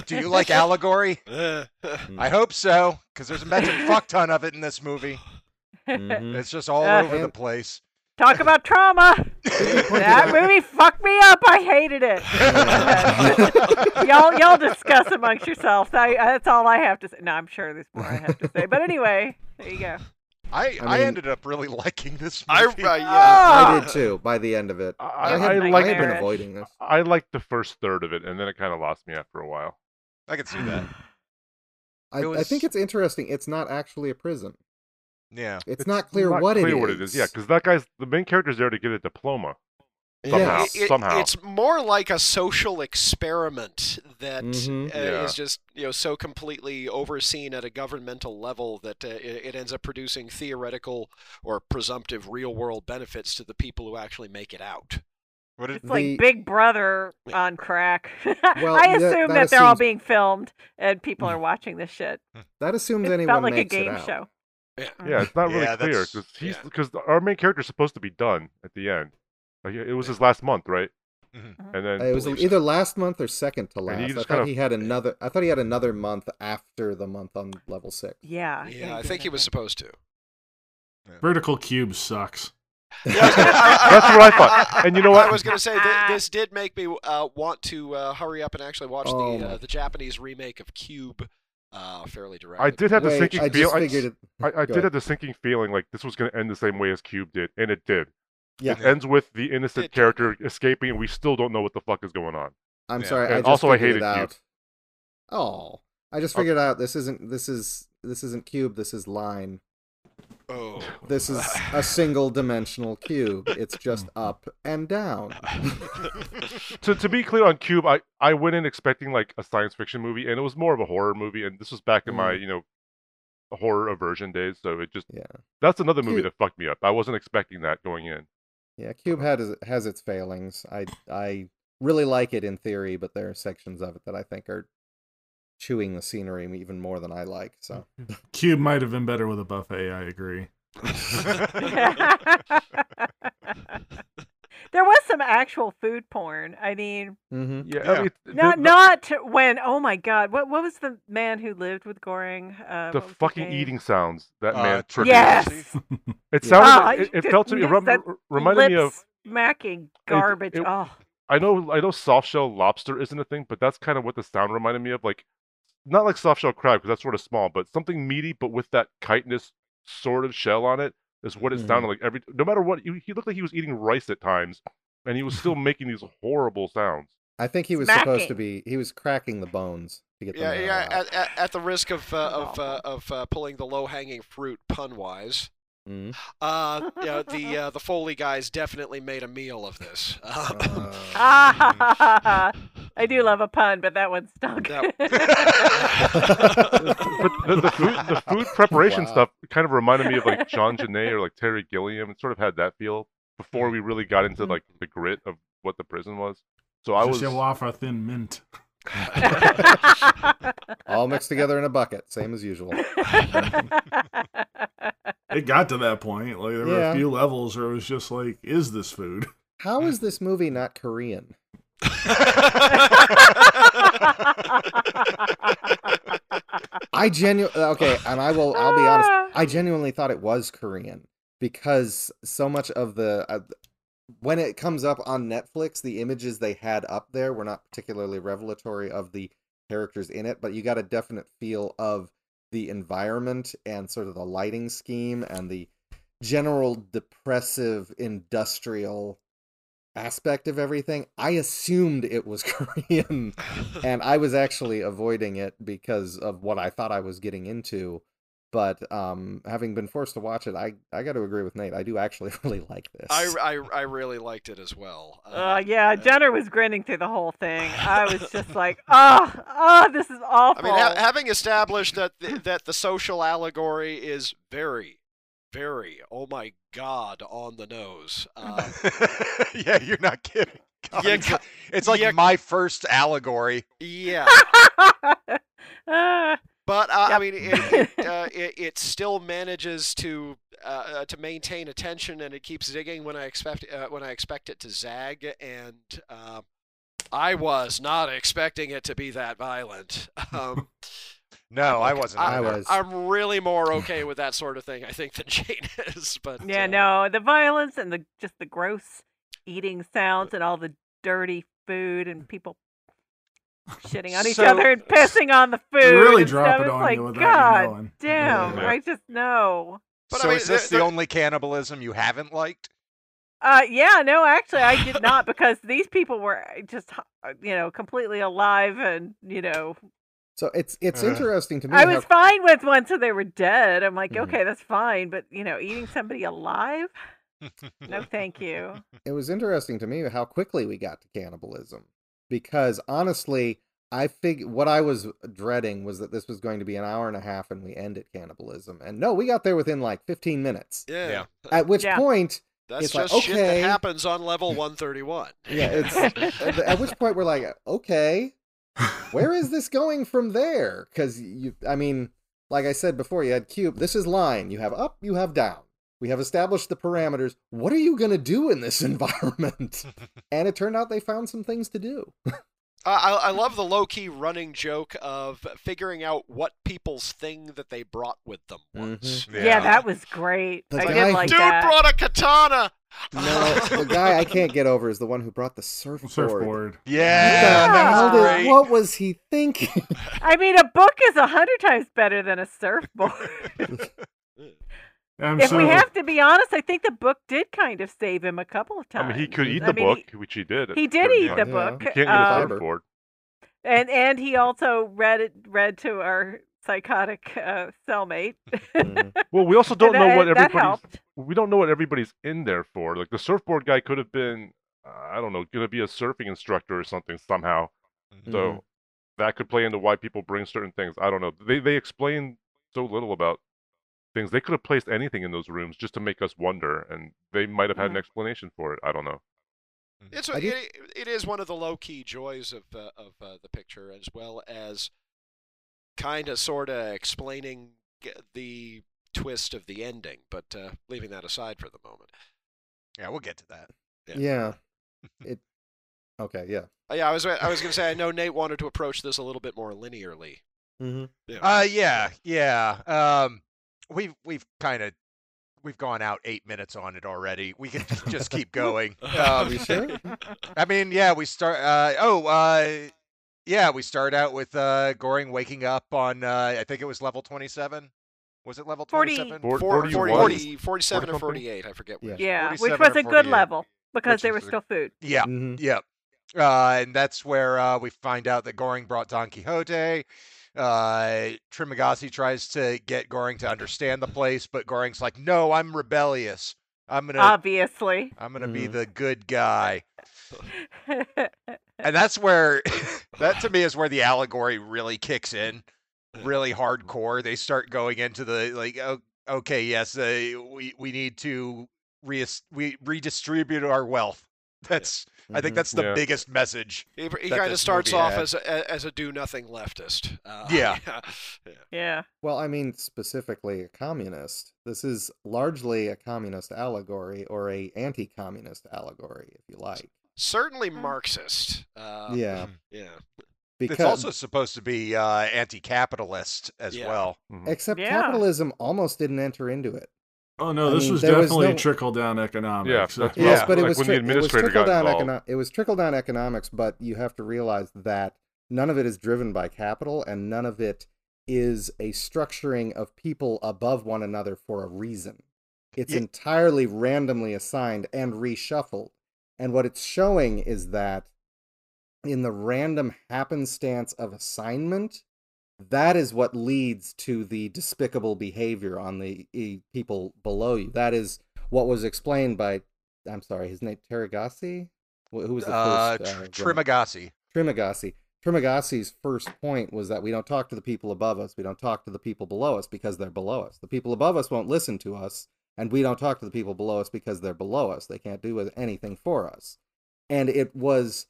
do you like allegory? I hope so, because there's a magic fuck ton of it in this movie. Mhm. It's just all Uh, over the place. Talk about trauma. that movie fucked me up. I hated it. y'all, y'all discuss amongst yourselves. I, that's all I have to say. No, I'm sure there's more I have to say. But anyway, there you go. I, I, I ended up really liking this I, movie. uh, yeah. Ah! I did too. By the end of it, I, I, I, had, I I had been avoiding this. I liked the first third of it, and then it kind of lost me after a while. I can see that. I, It I think it's interesting. It's not actually a prison. Yeah. It's, not clear not what clear it is. what it is. Yeah, because that guy's the main character's there to get a diploma. Yeah, Somehow, it- it- somehow. It's more like a social experiment that Mhm. uh, Yeah. is just you know so completely overseen at a governmental level that uh, it, it ends up producing theoretical or presumptive real world benefits to the people who actually make it out. What did, It's like The- Big Brother on crack. Well, I that- assume that that, they're all being filmed and people are watching this shit. That assumes It anyone felt like a makes it game show. Yeah, it's not really Yeah, clear because he's yeah. because our main character is supposed to be done at the end. Like it was his last month, right? Mhm. And then Uh, It was either last month or second to last. I thought kind of- he had another. I thought he had another month after the month on level six. Yeah. Yeah, I think he was supposed to. Vertical Cube sucks. That's what I thought. And you know what? I was going to say th- this did make me uh, want to uh, hurry up and actually watch Oh the uh, the Japanese remake of Cube uh, fairly directly. I did have the Wait, sinking I feel. just figured it. I, I did ahead. have the sinking feeling like this was going to end the same way as Cube did, and it did. Yeah, It ends with the innocent It character escaping, and we still don't know what the fuck is going on. I'm Yeah. sorry. And I just also I figured it hated Cube. Oh, I just Okay. figured out this isn't this is this isn't cube. This is line. Oh. This is a single dimensional cube. It's just up and down. to to be clear on Cube, I I went in expecting like a science fiction movie, and it was more of a horror movie. And this was back in my mm. you know horror aversion days, so it just Yeah, that's another movie Cube- that fucked me up. I wasn't expecting that going in. Yeah. Cube had has its failings. I I really like it in theory, but there are sections of it that I think are chewing the scenery even more than I like. So Cube might have been better with a buffet. I agree. there was some actual food porn. I mean, hmm Yeah, Yeah. I mean, not the, not when. Oh my God, what what was the man who lived with Goreng? Uh, the what was his fucking name? eating sounds that Uh, man. Triple. Yes. It Yeah. sounded. Ah, it, it you felt to me. Rem- reminded me of. lip smacking garbage. it- oh, I know. I know. Soft shell lobster isn't a thing, but that's kind of what the sound reminded me of. Like, not like soft shell crab because that's sort of small, but something meaty, but with that chitinous sort of shell on it is what it Mhm. sounded like. Every no matter what, he, he looked like he was eating rice at times, and he was still making these horrible sounds. I think he was supposed to be. He was cracking the bones to get the Yeah, yeah. At, at, at the risk of uh, of uh, of uh, pulling the low hanging fruit pun wise, Mhm. uh, yeah, the uh, the Foley guys definitely made a meal of this. Uh, Ah, I do love a pun, but that one stuck. That- but the, the food the food preparation Wow. stuff kind of reminded me of like John Jeunet or like Terry Gilliam. It sort of had that feel before we really got into mm-hmm. like the grit of what the prison was. So I was Just waffle thin mint. all mixed together in a bucket, same as usual. It got to that point. Like there were a few levels where it was just like, is this food? How is this movie not Korean? I genuinely okay, and I will. I'll be honest. I genuinely thought it was Korean because so much of the uh, when it comes up on Netflix, the images they had up there were not particularly revelatory of the characters in it, but you got a definite feel of the environment and sort of the lighting scheme and the general depressive industrial aspect of everything. I assumed it was Korean and I was actually avoiding it because of what I thought I was getting into. But um, having been forced to watch it, I, I got to agree with Nate. I do actually really like this. I, I, I really liked it as well. Uh, yeah, Jenner was grinning through the whole thing. I was just like, oh, oh, this is awful. I mean, ha- having established that the, that the social allegory is very, very, oh my god, on the nose. Uh, yeah, you're not kidding. God, Yeah, it's ca- like, it's like yeah. my first allegory. yeah, Ah, but uh, I mean, it, it, uh, it, it still manages to uh, uh, to maintain attention, and it keeps digging when I expect uh, when I expect it to zag, and uh, I was not expecting it to be that violent. Um, No, I wasn't. I either. was. I'm really more okay with that sort of thing, I think, than Jane is. But yeah, uh, no, the violence and the just the gross eating sounds and all the dirty food and people shitting on each other and pissing on the food. Really and drop it on like, you without God you knowing. damn, Yeah. I just know. But I so mean, is this there- the there- only cannibalism you haven't liked? Uh, yeah, no, actually, I did not because these people were just, uh, you know, completely alive and, you know, So it's it's Uh. interesting to me. I how- was fine with once they were dead. I'm like, Mhm. okay, that's fine, but you know, eating somebody alive? No, thank you. it was interesting to me how quickly we got to cannibalism because honestly i fig what i was dreading was that this was going to be an hour and a half and we end at cannibalism and no we got there within like 15 minutes Yeah, Yeah. at which Yeah. point that's It's like, just shit that happens on level 131. yeah it's at at which point we're like okay where is this going from there because you i mean like i said before you had cube this is line you have up you have down we have established the parameters what are you going to do in this environment and it turned out they found some things to do I, I I love the low key running joke of figuring out what people's thing that they brought with them mm-hmm. was. Yeah, that was great. The I guy- did like Dude that. brought a katana. No, the guy I can't get over is the one who brought the surfboard. Surfboard. Yeah, What the that was great. what was he thinking? I mean, a book is a hundred times better than a surfboard. I'm if so, we have to be honest, I think the book did kind of save him a couple of times. I mean, he could eat I the mean, book, he- which he did. He did certain eat the times. Yeah. book, can't get um, a Fiber. surfboard. and and he also read it read to our psychotic uh, cellmate. Mhm. Well, we also don't And know what that- that everybody's. helped. We don't know what everybody's in there for. Like the surfboard guy could have been, uh, I don't know, going to be a surfing instructor or something somehow. So Mhm. that could play into why people bring certain things. I don't know. They they explain so little about things. They could have placed anything in those rooms just to make us wonder, and they might have had an Mhm. explanation for it. I don't know. It's I a, it, it is one of the low key joys of uh, of uh, the picture, as well as kind of sort of explaining the twist of the ending. But uh, leaving that aside for the moment. Yeah, we'll get to that. Yeah. Yeah. It. Okay. Yeah. Uh, yeah, I was I was going to say I know Nate wanted to approach this a little bit more linearly. Mm-hmm. Yeah. Uh, yeah, yeah. Um, we've we've kind of we've gone out eight minutes on it already. We can just keep going. Are Um, you sure? I mean, yeah, we start. Uh, oh, uh, yeah, we start out with uh, Goreng waking up on. Uh, I think it was level twenty-seven. Was it level 40. twenty-seven? Four- Four- 41? 40, 47 or 48, I forget Yeah. which. yeah, which was a good level because which there is was a- still food. Yeah, Mhm. yeah. Uh, and that's where uh, we find out that Goreng brought Don Quixote. Uh, Trimagasi tries to get Goreng to understand the place, but Goreng's like, "No, I'm rebellious. I'm gonna, Obviously. I'm gonna be Mhm. the good guy." And that's where, that to me is where the allegory really kicks in, really hardcore. They start going into the like, oh, okay, yes, uh, we we need to re we redistribute our wealth. That's I think Mhm. that's the Yeah. biggest message. He, he kind of starts off had. as a, as a do nothing leftist. Uh, Yeah. yeah. yeah. Well, I mean, specifically a communist. This is largely a communist allegory or a anti-communist allegory, if you like. Certainly Mm. Marxist. Uh, yeah, Yeah. because It's also supposed to be uh, anti-capitalist as Yeah. well. Mhm. except Yeah. capitalism almost didn't enter into it. Oh no, I this mean, was there was definitely no- trickle down economics. Yeah, that's That's Yeah, Yes, what- but it like was when the tri- it was administrator trickle got down involved. econo- it was trickle down economics, but you have to realize that none of it is driven by capital and none of it is a structuring of people above one another for a reason. It's Ye- entirely randomly assigned and reshuffled. And what it's showing is that in the random happenstance of assignment, that is what leads to the despicable behavior on the people below you. That is what was explained by, I'm sorry, his name Terragasi, who was the Uh, first? uh? Trimagasi. Trimagasi. Trimagasi's first point was that we don't talk to the people above us. We don't talk to the people below us because they're below us. The people above us won't listen to us, and we don't talk to the people below us because they're below us. They can't do anything for us. And it was,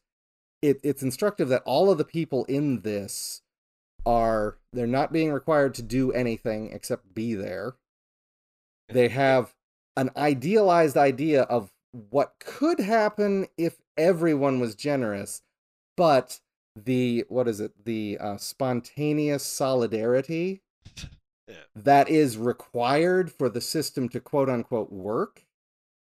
it, it's instructive that all of the people in this are they're not being required to do anything except be there. They have an idealized idea of what could happen if everyone was generous, but the what is it? The uh, spontaneous solidarity Yeah. that is required for the system to quote unquote work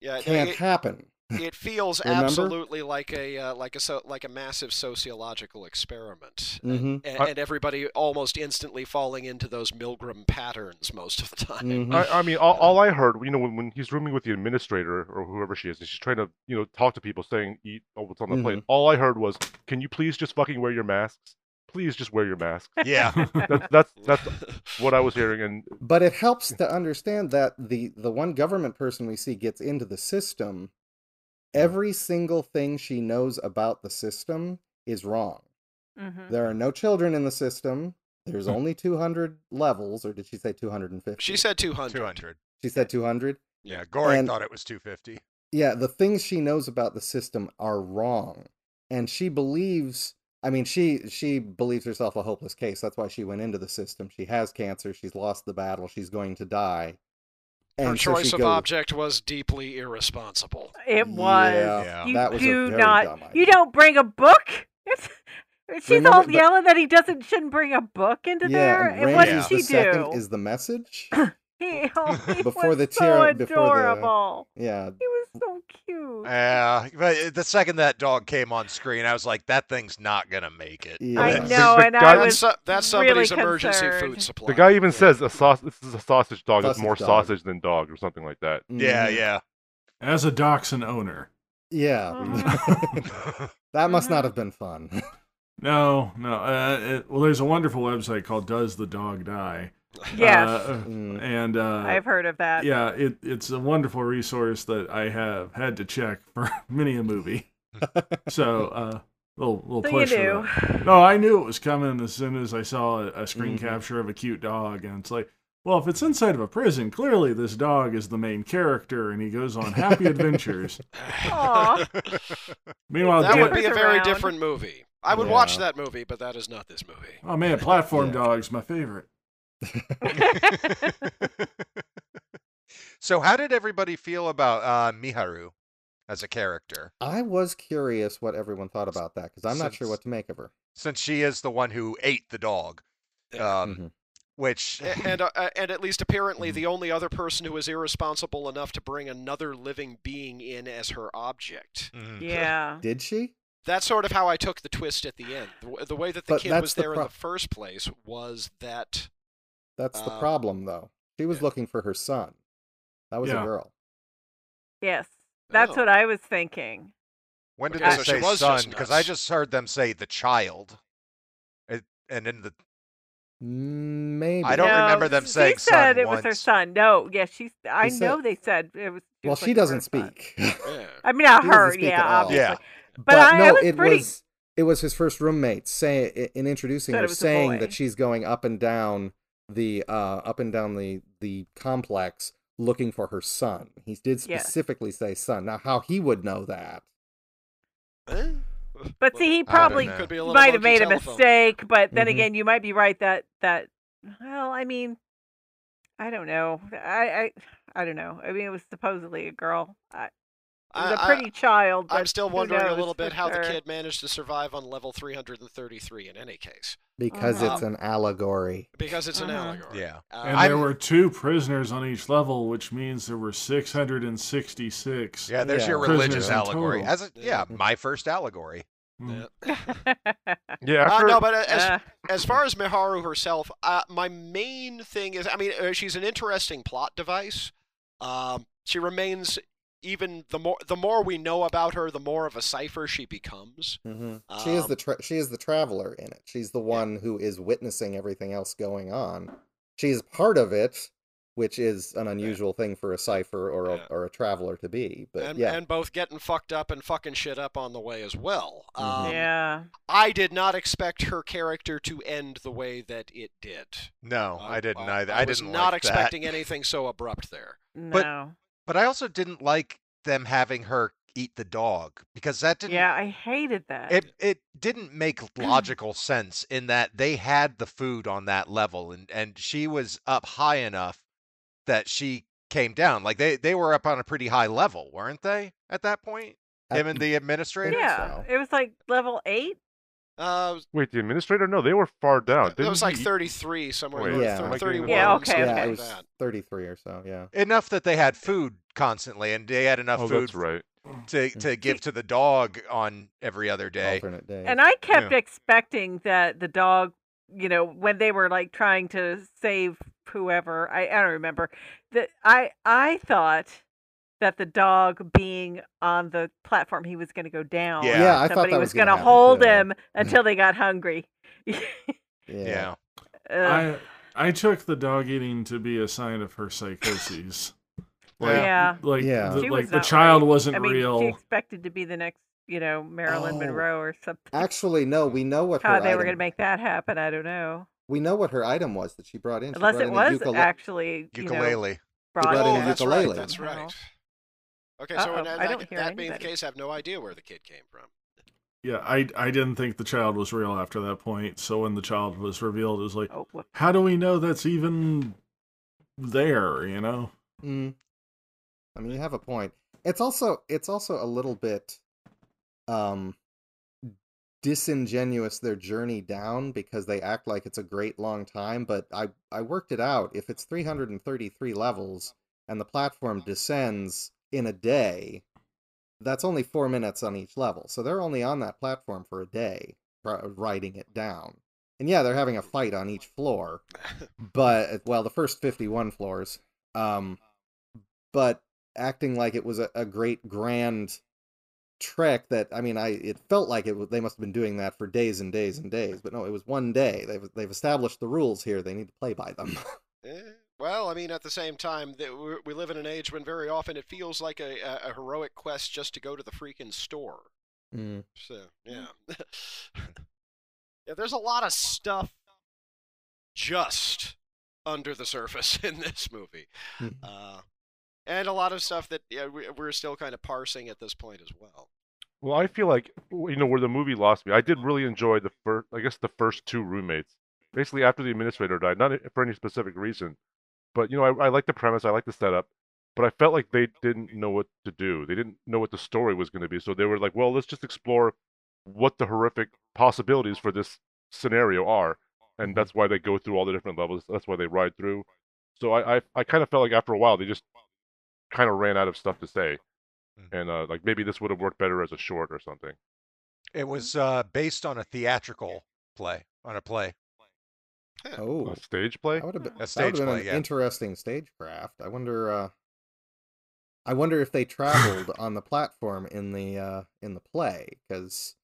Yeah. can't it, happen. it feels absolutely like a uh, like a so, like a massive sociological experiment, Mhm. and, I- and everybody almost instantly falling into those Milgram patterns most of the time. Mhm. I, I mean, all, all I heard, you know, when, when he's rooming with the administrator or whoever she is, and she's trying to, you know, talk to people, saying, "Eat oh, what's on the plate." All I heard was, "Can you please just fucking wear your masks? Please just wear your mask. Yeah. That's that's that's what I was hearing, and But it helps to understand that the the one government person we see gets into the system. Every single thing she knows about the system is wrong. hmm There are no children in the system. There's only 200 levels, or did she say 250? she said 200. 200. She said 200. Yeah, Goreng And- thought it was 250. Yeah, the things she knows about the system are wrong, and she believes. I mean, she she believes herself a hopeless case. That's why she went into the system. She has cancer. She's lost the battle. She's going to die. Her And so choice she of goes- object was deeply irresponsible. It was. Yeah, Yeah. You that was a do very not. dumb You don't bring a book. It's, she's Remember all the- yelling that he doesn't shouldn't bring a book into there. and And what Ramses did the she second do? is the message. He, oh, he Before was the so tyra- before the- Yeah, He was so cute. Yeah, but the second that dog came on screen, I was like, that thing's not gonna make it. yeah. I know, the and guy- I That's, was so- that's really somebody's emergency concerned. food supply. the guy even Yeah. says a sauce. This is a sausage dog. it's more dog. sausage than dog, or something like that. Yeah, Mhm. yeah. As a dachshund owner. Yeah. Mhm. that must not have been fun. No, no. Uh, it, well, there's a wonderful website called "Does the Dog Die?" Yes, Uh, Mm. and uh, I've heard of that. yeah, it, it's a wonderful resource that I have had to check for many a movie. so, uh, little little So you push. for knew. No, I knew it was coming as soon as I saw a, a screen Mhm. capture of a cute dog, and it's like, well, if it's inside of a prison, clearly this dog is the main character, and he goes on happy adventures. Aw. Meanwhile, that would be a very around. different movie. I would watch that movie, but that is not this movie. oh man, platform Yeah. dog's my favorite. so, how did everybody feel about uh, Miharu as a character? I was curious what everyone thought about that because I'm not sure what to make of her. Since she is the one who ate the dog, Yeah. um, Mhm. which and uh, and at least apparently Mhm. the only other person who was irresponsible enough to bring another living being in as her object. Mhm. yeah. Did she? That's sort of how I took the twist at the end. The, the way that the But kid was the there pro- in the first place was that That's the Uh, problem, though. She was yeah. looking for her son. That was Yeah. a girl. Yes. That's Oh. what I was thinking. When did Okay, they so she say was son? Because I just heard them say the child. It, and in the Maybe. I don't No, remember them she saying son said it was her son. No, yeah, she's. I said- know they said it was. Well, was she looking doesn't speak. Yeah. I mean, not She her. speak Yeah, at all. obviously. Yeah. But I- no, I was it pretty- was it was his first roommate saying in introducing Said her saying that she's going up and down the uh up and down the the complex looking for her son. He did Yes. specifically say son. Now how he would know that? Eh? But see, he probably know. Could be a little might have monkey made a mistake. But then Mhm. again, you might be right that that. Well, I mean, I don't know. I I I don't know. I mean, it was supposedly a girl. I, it was a I- I- pretty child. I'm still who wondering a little bit how the kid managed to survive on level 333 in any case, Because Uh-huh. it's an allegory. because it's an Uh-huh. allegory. yeah. Uh, And I'm- there were two prisoners on each level, which means there were 666. Yeah, there's Yeah. your religious allegory. As a, yeah, my first allegory. Mm. Yeah, Uh, no, but as Uh, as far as Miharu herself, uh, my main thing is, I mean, uh, she's an interesting plot device. Um, she remains even the more the more we know about her, the more of a cipher she becomes. hmm she is Um, the tra- she is the traveler in it. She's the one who is witnessing everything else going on. She's part of it, which is an unusual thing for a cipher or a, Yeah. or a traveler to be. But and yeah, and both getting fucked up and fucking shit up on the way as well. Um, yeah. I did not expect her character to end the way that it did. No, I didn't either. I, I, was didn't not like that. expecting anything so abrupt there. No. But I also didn't like them having her eat the dog because that didn't. Yeah, I hated that. It it didn't make logical sense in that they had the food on that level and and she was up high enough that she came down. Like they they were up on a pretty high level, weren't they? At that point, I- him and the administrator. yeah, so. it was like level eight. Uh, wait, the administrator? No, they were far down. it was like he- 33 somewhere. Wait, Yeah. thir- am I getting 31. Yeah, okay, yeah, okay. it like was 33 or so. Yeah. Enough that they had food constantly and they had enough Oh, food that's right. to to give to the dog on every other day. Alternate day. And I kept Yeah. expecting that the dog, you know, when they were like trying to save whoever, I, I don't remember, that I I thought that the dog being on the platform he was going to go down. Yeah. and Yeah, I thought somebody that was was gonna going to hold too. him until they got hungry. yeah. Yeah. Ugh. I I took the dog eating to be a sign of her psychoses. Like, yeah. like, Yeah. the, like the child right. wasn't I mean, real. she expected to be the next, you know, Marilyn Oh. Monroe or something. Actually, no. We know what How her they were going to make that happen, I don't know. We know what her item was that she brought in. She Unless brought it in was ukule- actually you know, Ukulele. brought brought in in a that's ukulele. right. That's right. Okay, so Uh-oh, in that, I don't that being the case, I have no idea where the kid came from. Yeah, I I didn't think the child was real after that point. So when the child was revealed, it was like, Oh, how do we know that's even there? You know? Mm. I mean, you have a point. It's also it's also a little bit um disingenuous their journey down because they act like it's a great long time, but I I worked it out. If it's 333 levels and the platform descends in a day, that's only 4 minutes on each level. So they're only on that platform for a day writing it down. And yeah, they're having a fight on each floor but well the first 51 floors um but acting like it was a, a great grand trek that i mean i it felt like it they must have been doing that for days and days and days but no it was one day they've they've established the rules here they need to play by them Eh, well, I mean, at the same time, we- we live in an age when very often it feels like a, a, a heroic quest just to go to the freaking store. Mm. So yeah, yeah. There's a lot of stuff just under the surface in this movie, Mhm. uh, and a lot of stuff that yeah, we, we're still kind of parsing at this point as well. Well, I feel like you know where the movie lost me. I did really enjoy the first, I guess, the first two roommates. Basically, after the administrator died, not for any specific reason, but you know, I, I like the premise, I like the setup, but I felt like they didn't know what to do. They didn't know what the story was going to be, so they were like, "Well, let's just explore what the horrific possibilities for this scenario are," and that's why they go through all the different levels. That's why they ride through. So I, I, I kind of felt like after a while they just kind of ran out of stuff to say, Mhm. and uh, like maybe this would have worked better as a short or something. It was uh, based on a theatrical play, on a play. Oh A stage play? that would have been, A that would stage have been play, an yeah. interesting stagecraft i wonder uh I wonder if they traveled on the platform in the uh, in the play because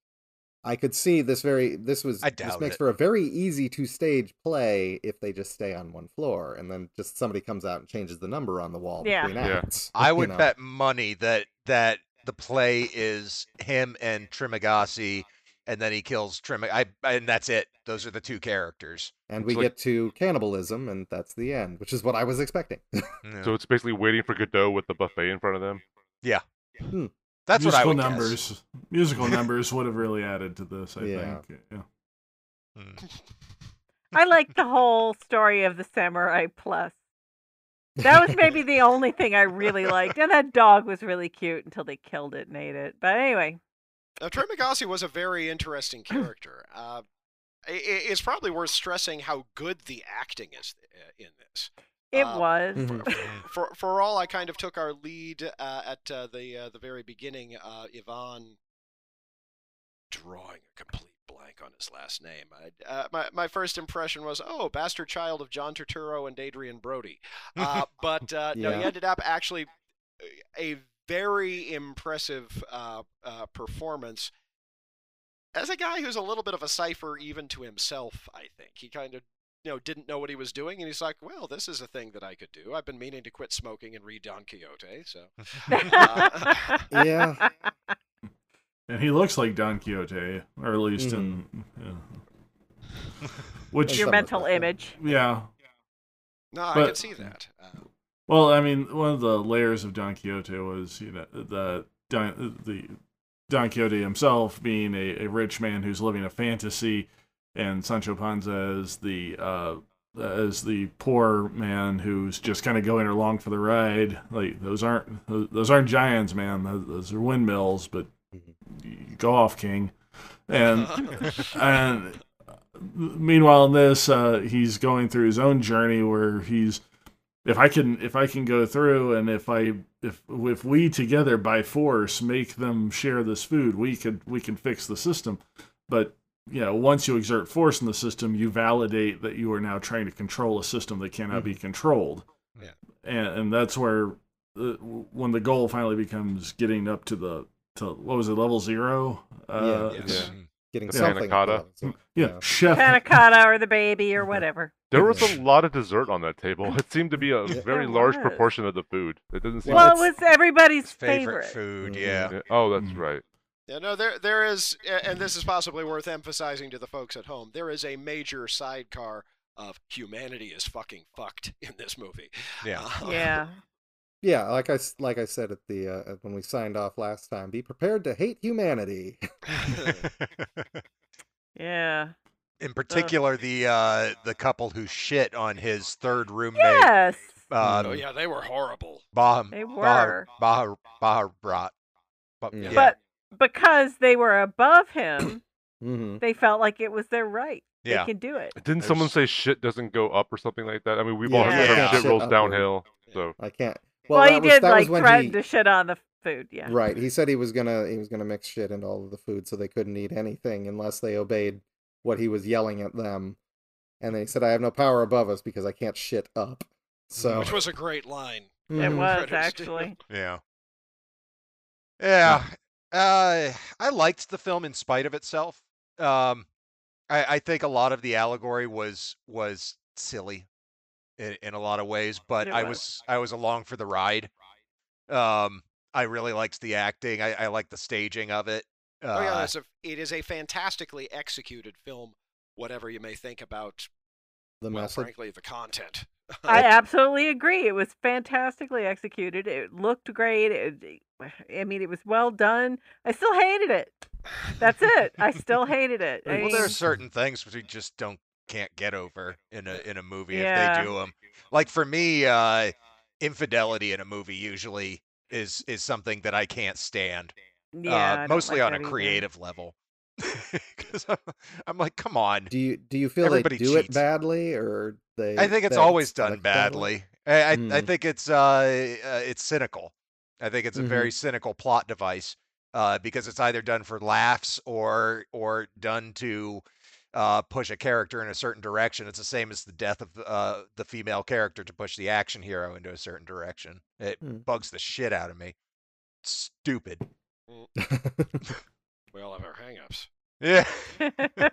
I could see this very this was I this makes it. for a very easy to stage play if they just stay on one floor and then just somebody comes out and changes the number on the wall Yeah. between Yeah. acts. I would know. bet money that that the play is him and Trimagasi, and then he kills Trim. I and that's it. Those are the two characters. and we It's like- get to cannibalism and that's the end, which is what I was expecting. Yeah. So it's basically waiting for Godot with the buffet in front of them. Yeah. That's what I musical would numbers. guess. Musical numbers would have really added to this. I Yeah. think. Yeah. Hmm. I like the whole story of the Samurai Plus. That was maybe the only thing I really liked. And that dog was really cute until they killed it and ate it. But anyway, Now, Trimagasi was a very interesting character. Uh, i- i- it's probably worth stressing how good the acting is uh, in this. it Uh, was. Mhm. For for all, I kind of took our lead uh, at uh, the uh, the very beginning. Uh, Ivan drawing a complete blank on his last name. I, uh, my my first impression was, oh, bastard child of John Turturro and Adrien Brody. Uh, but uh, no, he ended up actually a very impressive uh, uh, performance. As a guy who's a little bit of a cipher even to himself, I think he kind of you know didn't know what he was doing, and he's like, "Well, this is a thing that I could do. I've been meaning to quit smoking and read Don Quixote." So Uh, Yeah. And he looks like Don Quixote, or at least in. Yeah. Which, Your mental image. yeah. no, I But- can see that. Uh, Well, I mean, one of the layers of Don Quixote was, you know, the Don, the Don Quixote himself being a, a rich man who's living a fantasy, and Sancho Panza as the uh, as the poor man who's just kind of going along for the ride. Like those aren't those aren't giants, man. Those, those are windmills. But go off, King. And and meanwhile, in this, uh, he's going through his own journey where he's if I can if I can go through and if I if if we together by force make them share this food, we could we can fix the system. But you know, once you exert force in the system, you validate that you are now trying to control a system that cannot be controlled. Yeah. And and that's where uh, when the goal finally becomes getting up to the to what was it level zero? Uh, Yeah. Yes. Mm. Getting Yeah. something. Panna at the level, so, yeah, chef. Panna cotta or the baby or whatever. There was a lot of dessert on that table. It seemed to be a very large was. proportion of the food. It doesn't seem. Well, Well, it was everybody's Favorite, favorite. food, Mhm. yeah. Yeah. Oh, that's Mhm. right. Yeah, no, there there is, and this is possibly worth emphasizing to the folks at home. There is a major sidecar of humanity is fucking fucked in this movie. Yeah. Uh, Yeah. yeah, like I s- like I said at the uh, when we signed off last time, be prepared to hate humanity. Yeah. In particular, the uh, the couple who shit on his third roommate, Yes. uh, oh yeah, they were horrible. Bah, They Bah, were. Bah, Baharat. But, Yeah. yeah. But because they were above him, hmm they felt like it was their right. Yeah. They can do it. Didn't someone say shit doesn't go up or something like that? I mean, we've all Yeah, heard the yeah. shit Shit rolls downhill. So I can't. Well, Well, he was, did like threaten he, to shit on the food. Yeah. Right. He said he was gonna he was gonna mix shit into all of the food so they couldn't eat anything unless they obeyed what he was yelling at them. And then he said, "I have no power above us because I can't shit up." So Which was a great line. It Mhm. was actually. Yeah. Yeah. Uh, I liked the film in spite of itself. Um, I, I think a lot of the allegory was was silly in, in a lot of ways, but It I was. was I was along for the ride. Um, I really liked the acting. I, I liked the staging of it. Uh, oh yeah, it's a, it is a fantastically executed film. Whatever you may think about, the well, message. frankly, the content. I absolutely agree. It was fantastically executed. It looked great. It, I mean, it was well done. I still hated it. That's it. I still hated it. I well, there are certain things we just don't can't get over in a in a movie Yeah. if they do them. Like for me, uh, infidelity in a movie usually is is something that I can't stand. Yeah, uh, mostly like on a that either. creative level. Because I'm, I'm like, come on. Do you do you feel Everybody they do it badly or they? I think it's always done done badly. I I, I Mm. think it's uh, uh it's cynical. I think it's a Mhm. very cynical plot device uh, because it's either done for laughs or or done to uh, push a character in a certain direction. It's the same as the death of uh, the female character to push the action hero into a certain direction. It Hmm. bugs the shit out of me. Stupid. We all have our hangups. Yeah.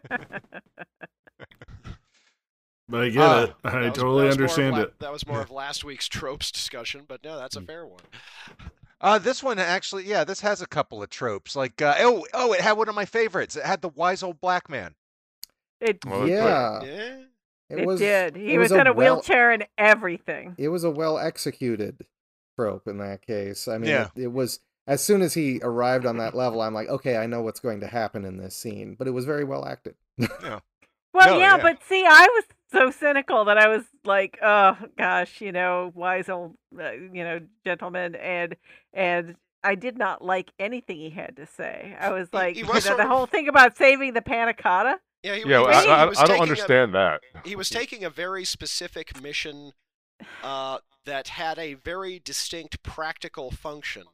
But I get Uh, it. I was- totally was more of understand la- it. That was more of last week's tropes discussion, but no, that's a fair one. Uh, this one actually, yeah, this has a couple of tropes. Like, uh, oh, oh, it had one of my favorites. It had the wise old black man. it Well, that's yeah, Yeah. it, was. did. He it was, was in a well- wheelchair and everything. It was a well executed trope in that case. I mean, Yeah. it, it was as soon as he arrived on that level, I'm like, okay, I know what's going to happen in this scene. But it was very well acted. Well, No, yeah, yeah. but see, I was so cynical that I was like, oh gosh, you know, wise old, uh, you know, gentleman, and and I did not like anything he had to say. I was like, he you was know, the of- whole thing about saving the panna cotta. Yeah, he, Yeah, he well, was, I, he I, I don't taking a- understand that. he was taking a very specific mission uh, that had a very distinct practical function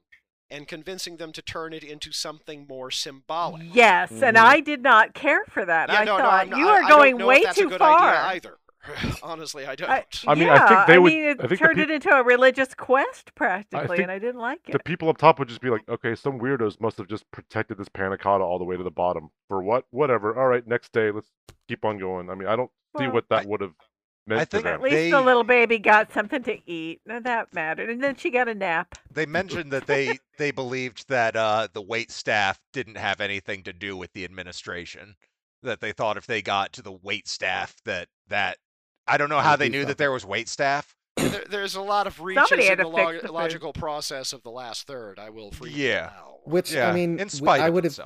and convincing them to turn it into something more symbolic. Yes, and Mhm. I did not care for that. Yeah, I no, no, thought I'm not- you I- are I don't going know way if that's too a good far. idea either. Honestly, I don't. I, I mean, I think they would- mean, it I think turned peop- it into a religious quest practically, think and I didn't like it. The people up top would just be like, okay, some weirdos must have just protected this panna cotta all the way to the bottom. For what? Whatever. All right, next day, let's keep on going. I mean, I don't see what that would have meant I think. At least They- the little baby got something to eat. and That mattered. And then she got a nap. They mentioned that they they believed that uh, the wait staff didn't have anything to do with the administration. That they thought if they got to the wait staff, that that I don't know how they knew that there was wait staff. there, there's a lot of reaches Somebody in the, log- the logical process of the last third. I will freely Yeah. allow. Which Yeah, I mean, in spite I of would have.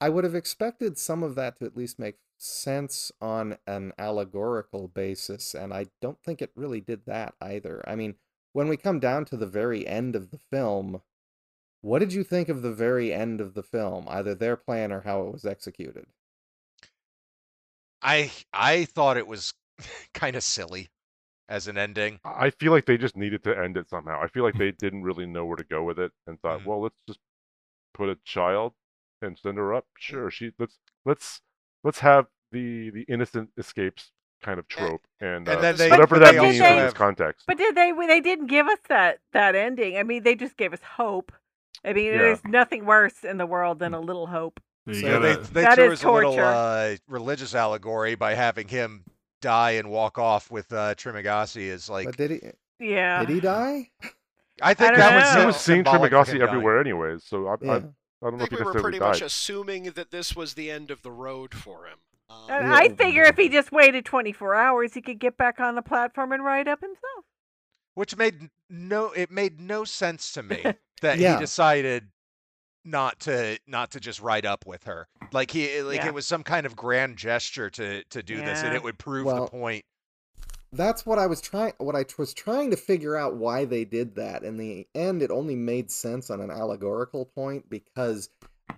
I would have expected some of that to at least make sense on an allegorical basis, and I don't think it really did that either. I mean, when we come down to the very end of the film, what did you think of the very end of the film, either their plan or how it was executed? I I thought it was kind of silly as an ending. I feel like they just needed to end it somehow. I feel like they didn't really know where to go with it and thought, Mhm. well, let's just put a child and send her up. Sure, she let's let's let's have the the innocent escapes kind of trope and, and uh, then they- whatever that they means also in this context. But did they? They didn't give us that that ending. I mean, they just gave us hope. I mean, Yeah. there's nothing worse in the world than a little hope. So Yeah, they gotta- they That threw is us a little torture. uh, religious allegory by having him die and walk off with uh, Trimagasi as like but did he Yeah. did he die? I think don't that know. was he uh, was seeing symbolic Trimagasi him dying. everywhere anyways, so I, I, Yeah. I don't I know if think we were pretty died. much assuming that this was the end of the road for him. Um, And Yeah. I figure if he just waited 24 hours, he could get back on the platform and ride up himself. which made no it made no sense to me that Yeah. he decided not to not to just ride up with her like he like Yeah. it was some kind of grand gesture to to do this and it would prove Well, the point That's what I was trying. What I was trying to figure out why they did that. In the end, it only made sense on an allegorical point because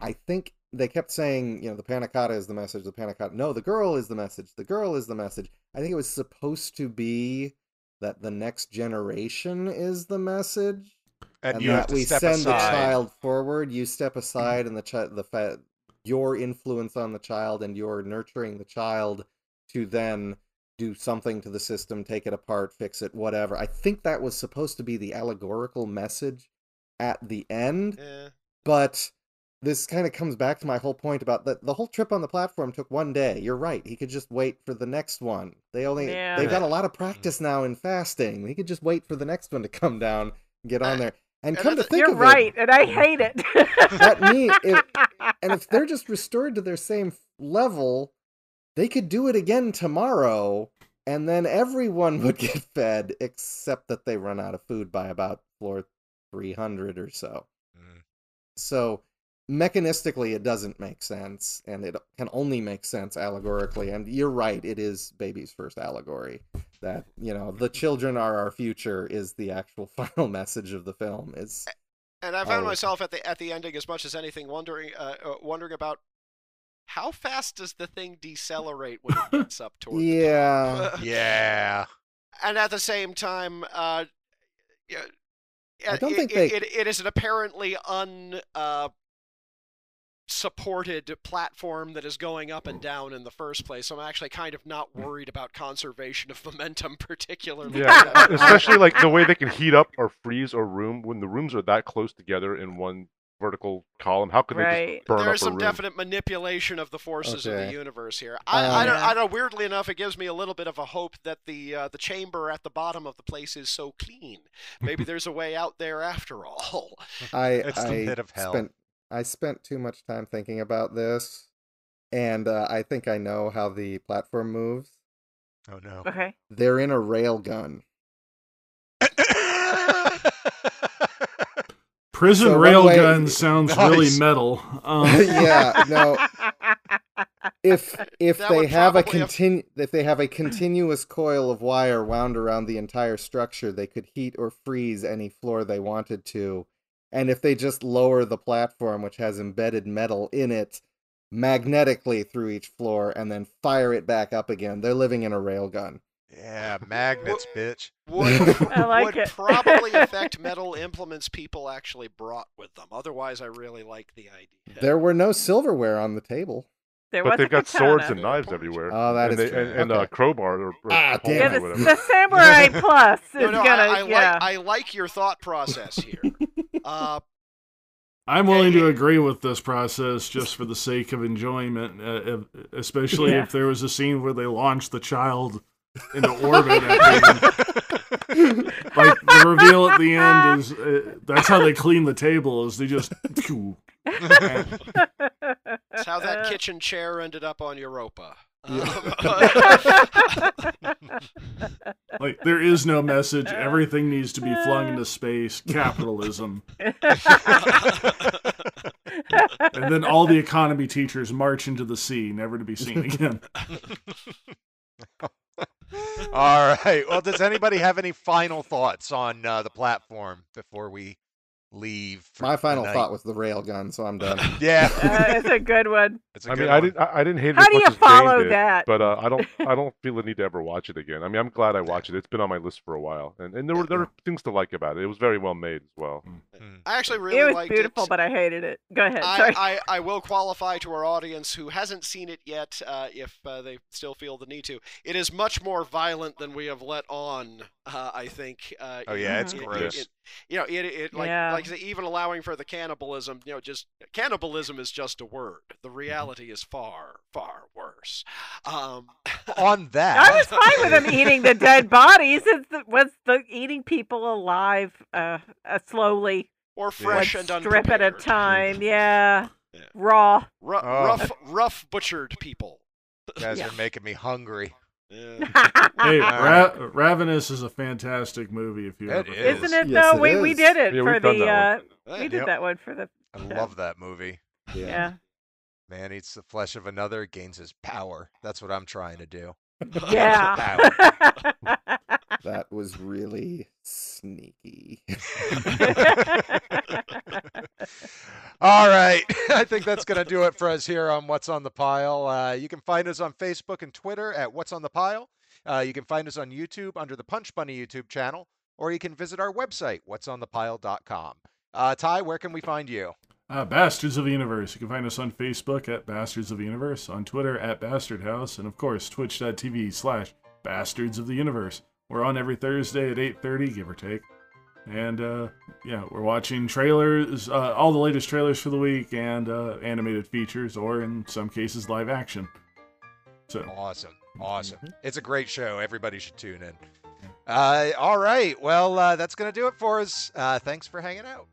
I think they kept saying, you know, the panna cotta is the message. The panna cotta. No, the girl is the message. The girl is the message. I think it was supposed to be that the next generation is the message, and, and that we send aside the child forward. You step aside, and the child, the fa- your influence on the child, and your nurturing the child to then do something to the system, take it apart, fix it, whatever. I think that was supposed to be the allegorical message at the end, eh. but this kind of comes back to my whole point about that the whole trip on the platform took one day. You're right. He could just wait for the next one. They only Yeah. they've got a lot of practice now in fasting. He could just wait for the next one to come down and get on there. And and come to that- think You're of right, it, and I hate it. That me- if- and if they're just restored to their same level, they could do it again tomorrow, and then everyone would get fed, except that they run out of food by about floor 300 or so. Mm. So mechanistically, it doesn't make sense, and it can only make sense allegorically. And you're right, it is baby's first allegory. That you know, the children are our future is the actual final message of the film. Is And I found myself at the at the ending as much as anything wondering uh, uh, wondering about how fast does the thing decelerate when it gets up toward Yeah. the top? yeah and at the same time, uh, I don't it, think they- it, it is an apparently un uh, supported platform that is going up and down in the first place. So I'm actually kind of not worried about conservation of momentum, particularly. Yeah, especially like the way they can heat up or freeze or room when the rooms are that close together in one vertical column. How could they Right. just burn up There's some room? definite manipulation of the forces of the universe here. I, I, Um, don't, Yeah. I don't. Weirdly enough, it gives me a little bit of a hope that the uh, the chamber at the bottom of the place is so clean. Maybe there's a way out there after all. I It's the I pit of hell. spent I spent too much time thinking about this, and uh, I think I know how the platform moves. Oh no. Okay. They're in a rail gun. Prison So one way- railgun sounds really metal. Um, yeah, no. If if That they have a probably have- if they have a continuous coil of wire wound around the entire structure, they could heat or freeze any floor they wanted to. And if they just lower the platform, which has embedded metal in it, magnetically through each floor, and then fire it back up again, they're living in a railgun. Yeah, magnets, bitch. Would, I like would it. probably affect metal implements people actually brought with them. Otherwise, I really like the idea. There were no silverware on the table. There But they've a got swords and knives everywhere. Oh, that and is they, true. And, and Okay. a crowbar or, or Ah, pole Yeah, the, or whatever. the samurai plus is No, no, gonna. I, I yeah. like I like your thought process here. Uh, I'm willing to agree with this process just for the sake of enjoyment, uh, if- especially Yeah. if there was a scene where they launched the child into orbit. At the end. Like the reveal at the end is uh, that's how they clean the table. Is they just. That's how that kitchen chair ended up on Europa. like there is no message. Everything needs to be flung into space. Capitalism, and then all the economy teachers march into the sea, never to be seen again. All right. Well, does anybody have any final thoughts on uh, the platform before we leave? for My final night? thought was the railgun, so I'm done. Yeah, Uh, it's a good one. it's a I good mean, I didn't. I, I didn't hate it How do you as Jane follow did, that? But uh, I don't. I don't feel the need to ever watch it again. I mean, I'm glad I watched it. It's been on my list for a while, and and there were there were things to like about it. It was very well made as well. Hmm. I actually really it was liked beautiful, it. but I hated it. Go ahead. Sorry. I, I, I will qualify to our audience who hasn't seen it yet, uh, if uh, they still feel the need to. It is much more violent than we have let on. Uh, I think. Uh, Oh, it- yeah, it's it- it- gross. it- you know, it, it like Yeah. like even allowing for the cannibalism. You know, just cannibalism is just a word. Mm-hmm. The reality is far, far worse. Um, on that. I was fine with them eating the dead bodies. It's the, was the eating people alive uh, uh, slowly, or one fresh and strip at a time. Yeah, Yeah. raw. Ru- Oh. Rough, rough butchered people. You guys Yeah. are making me hungry. Yeah. Hey, Ra- Ravenous is a fantastic movie. If you It ever is. Isn't it Yes, though? it we we is. did it Yeah, for we've done the. Uh, that we did Yep. that one for the. I Yeah. love that movie. Yeah. Man eats the flesh of another, gains his power. That's what I'm trying to do. Yeah. That was really sneaky. All right. I think that's going to do it for us here on What's on the Pile. Uh, you can find us on Facebook and Twitter at What's on the Pile. Uh, you can find us on YouTube under the Punch Bunny YouTube channel, or you can visit our website, what'sonthepile.com. Uh, Ty, where can we find you? Uh, Bastards of the Universe. You can find us on Facebook at Bastards of the Universe, on Twitter at Bastard House, and of course twitch.tv slash Bastards of the Universe. We're on every Thursday at 8.30, give or take. And uh, yeah, we're watching trailers, uh, all the latest trailers for the week, and uh, animated features, or in some cases, live action. So, Awesome. Awesome. It's a great show. Everybody should tune in. Uh, all right. Well, uh, that's going to do it for us. Uh, thanks for hanging out.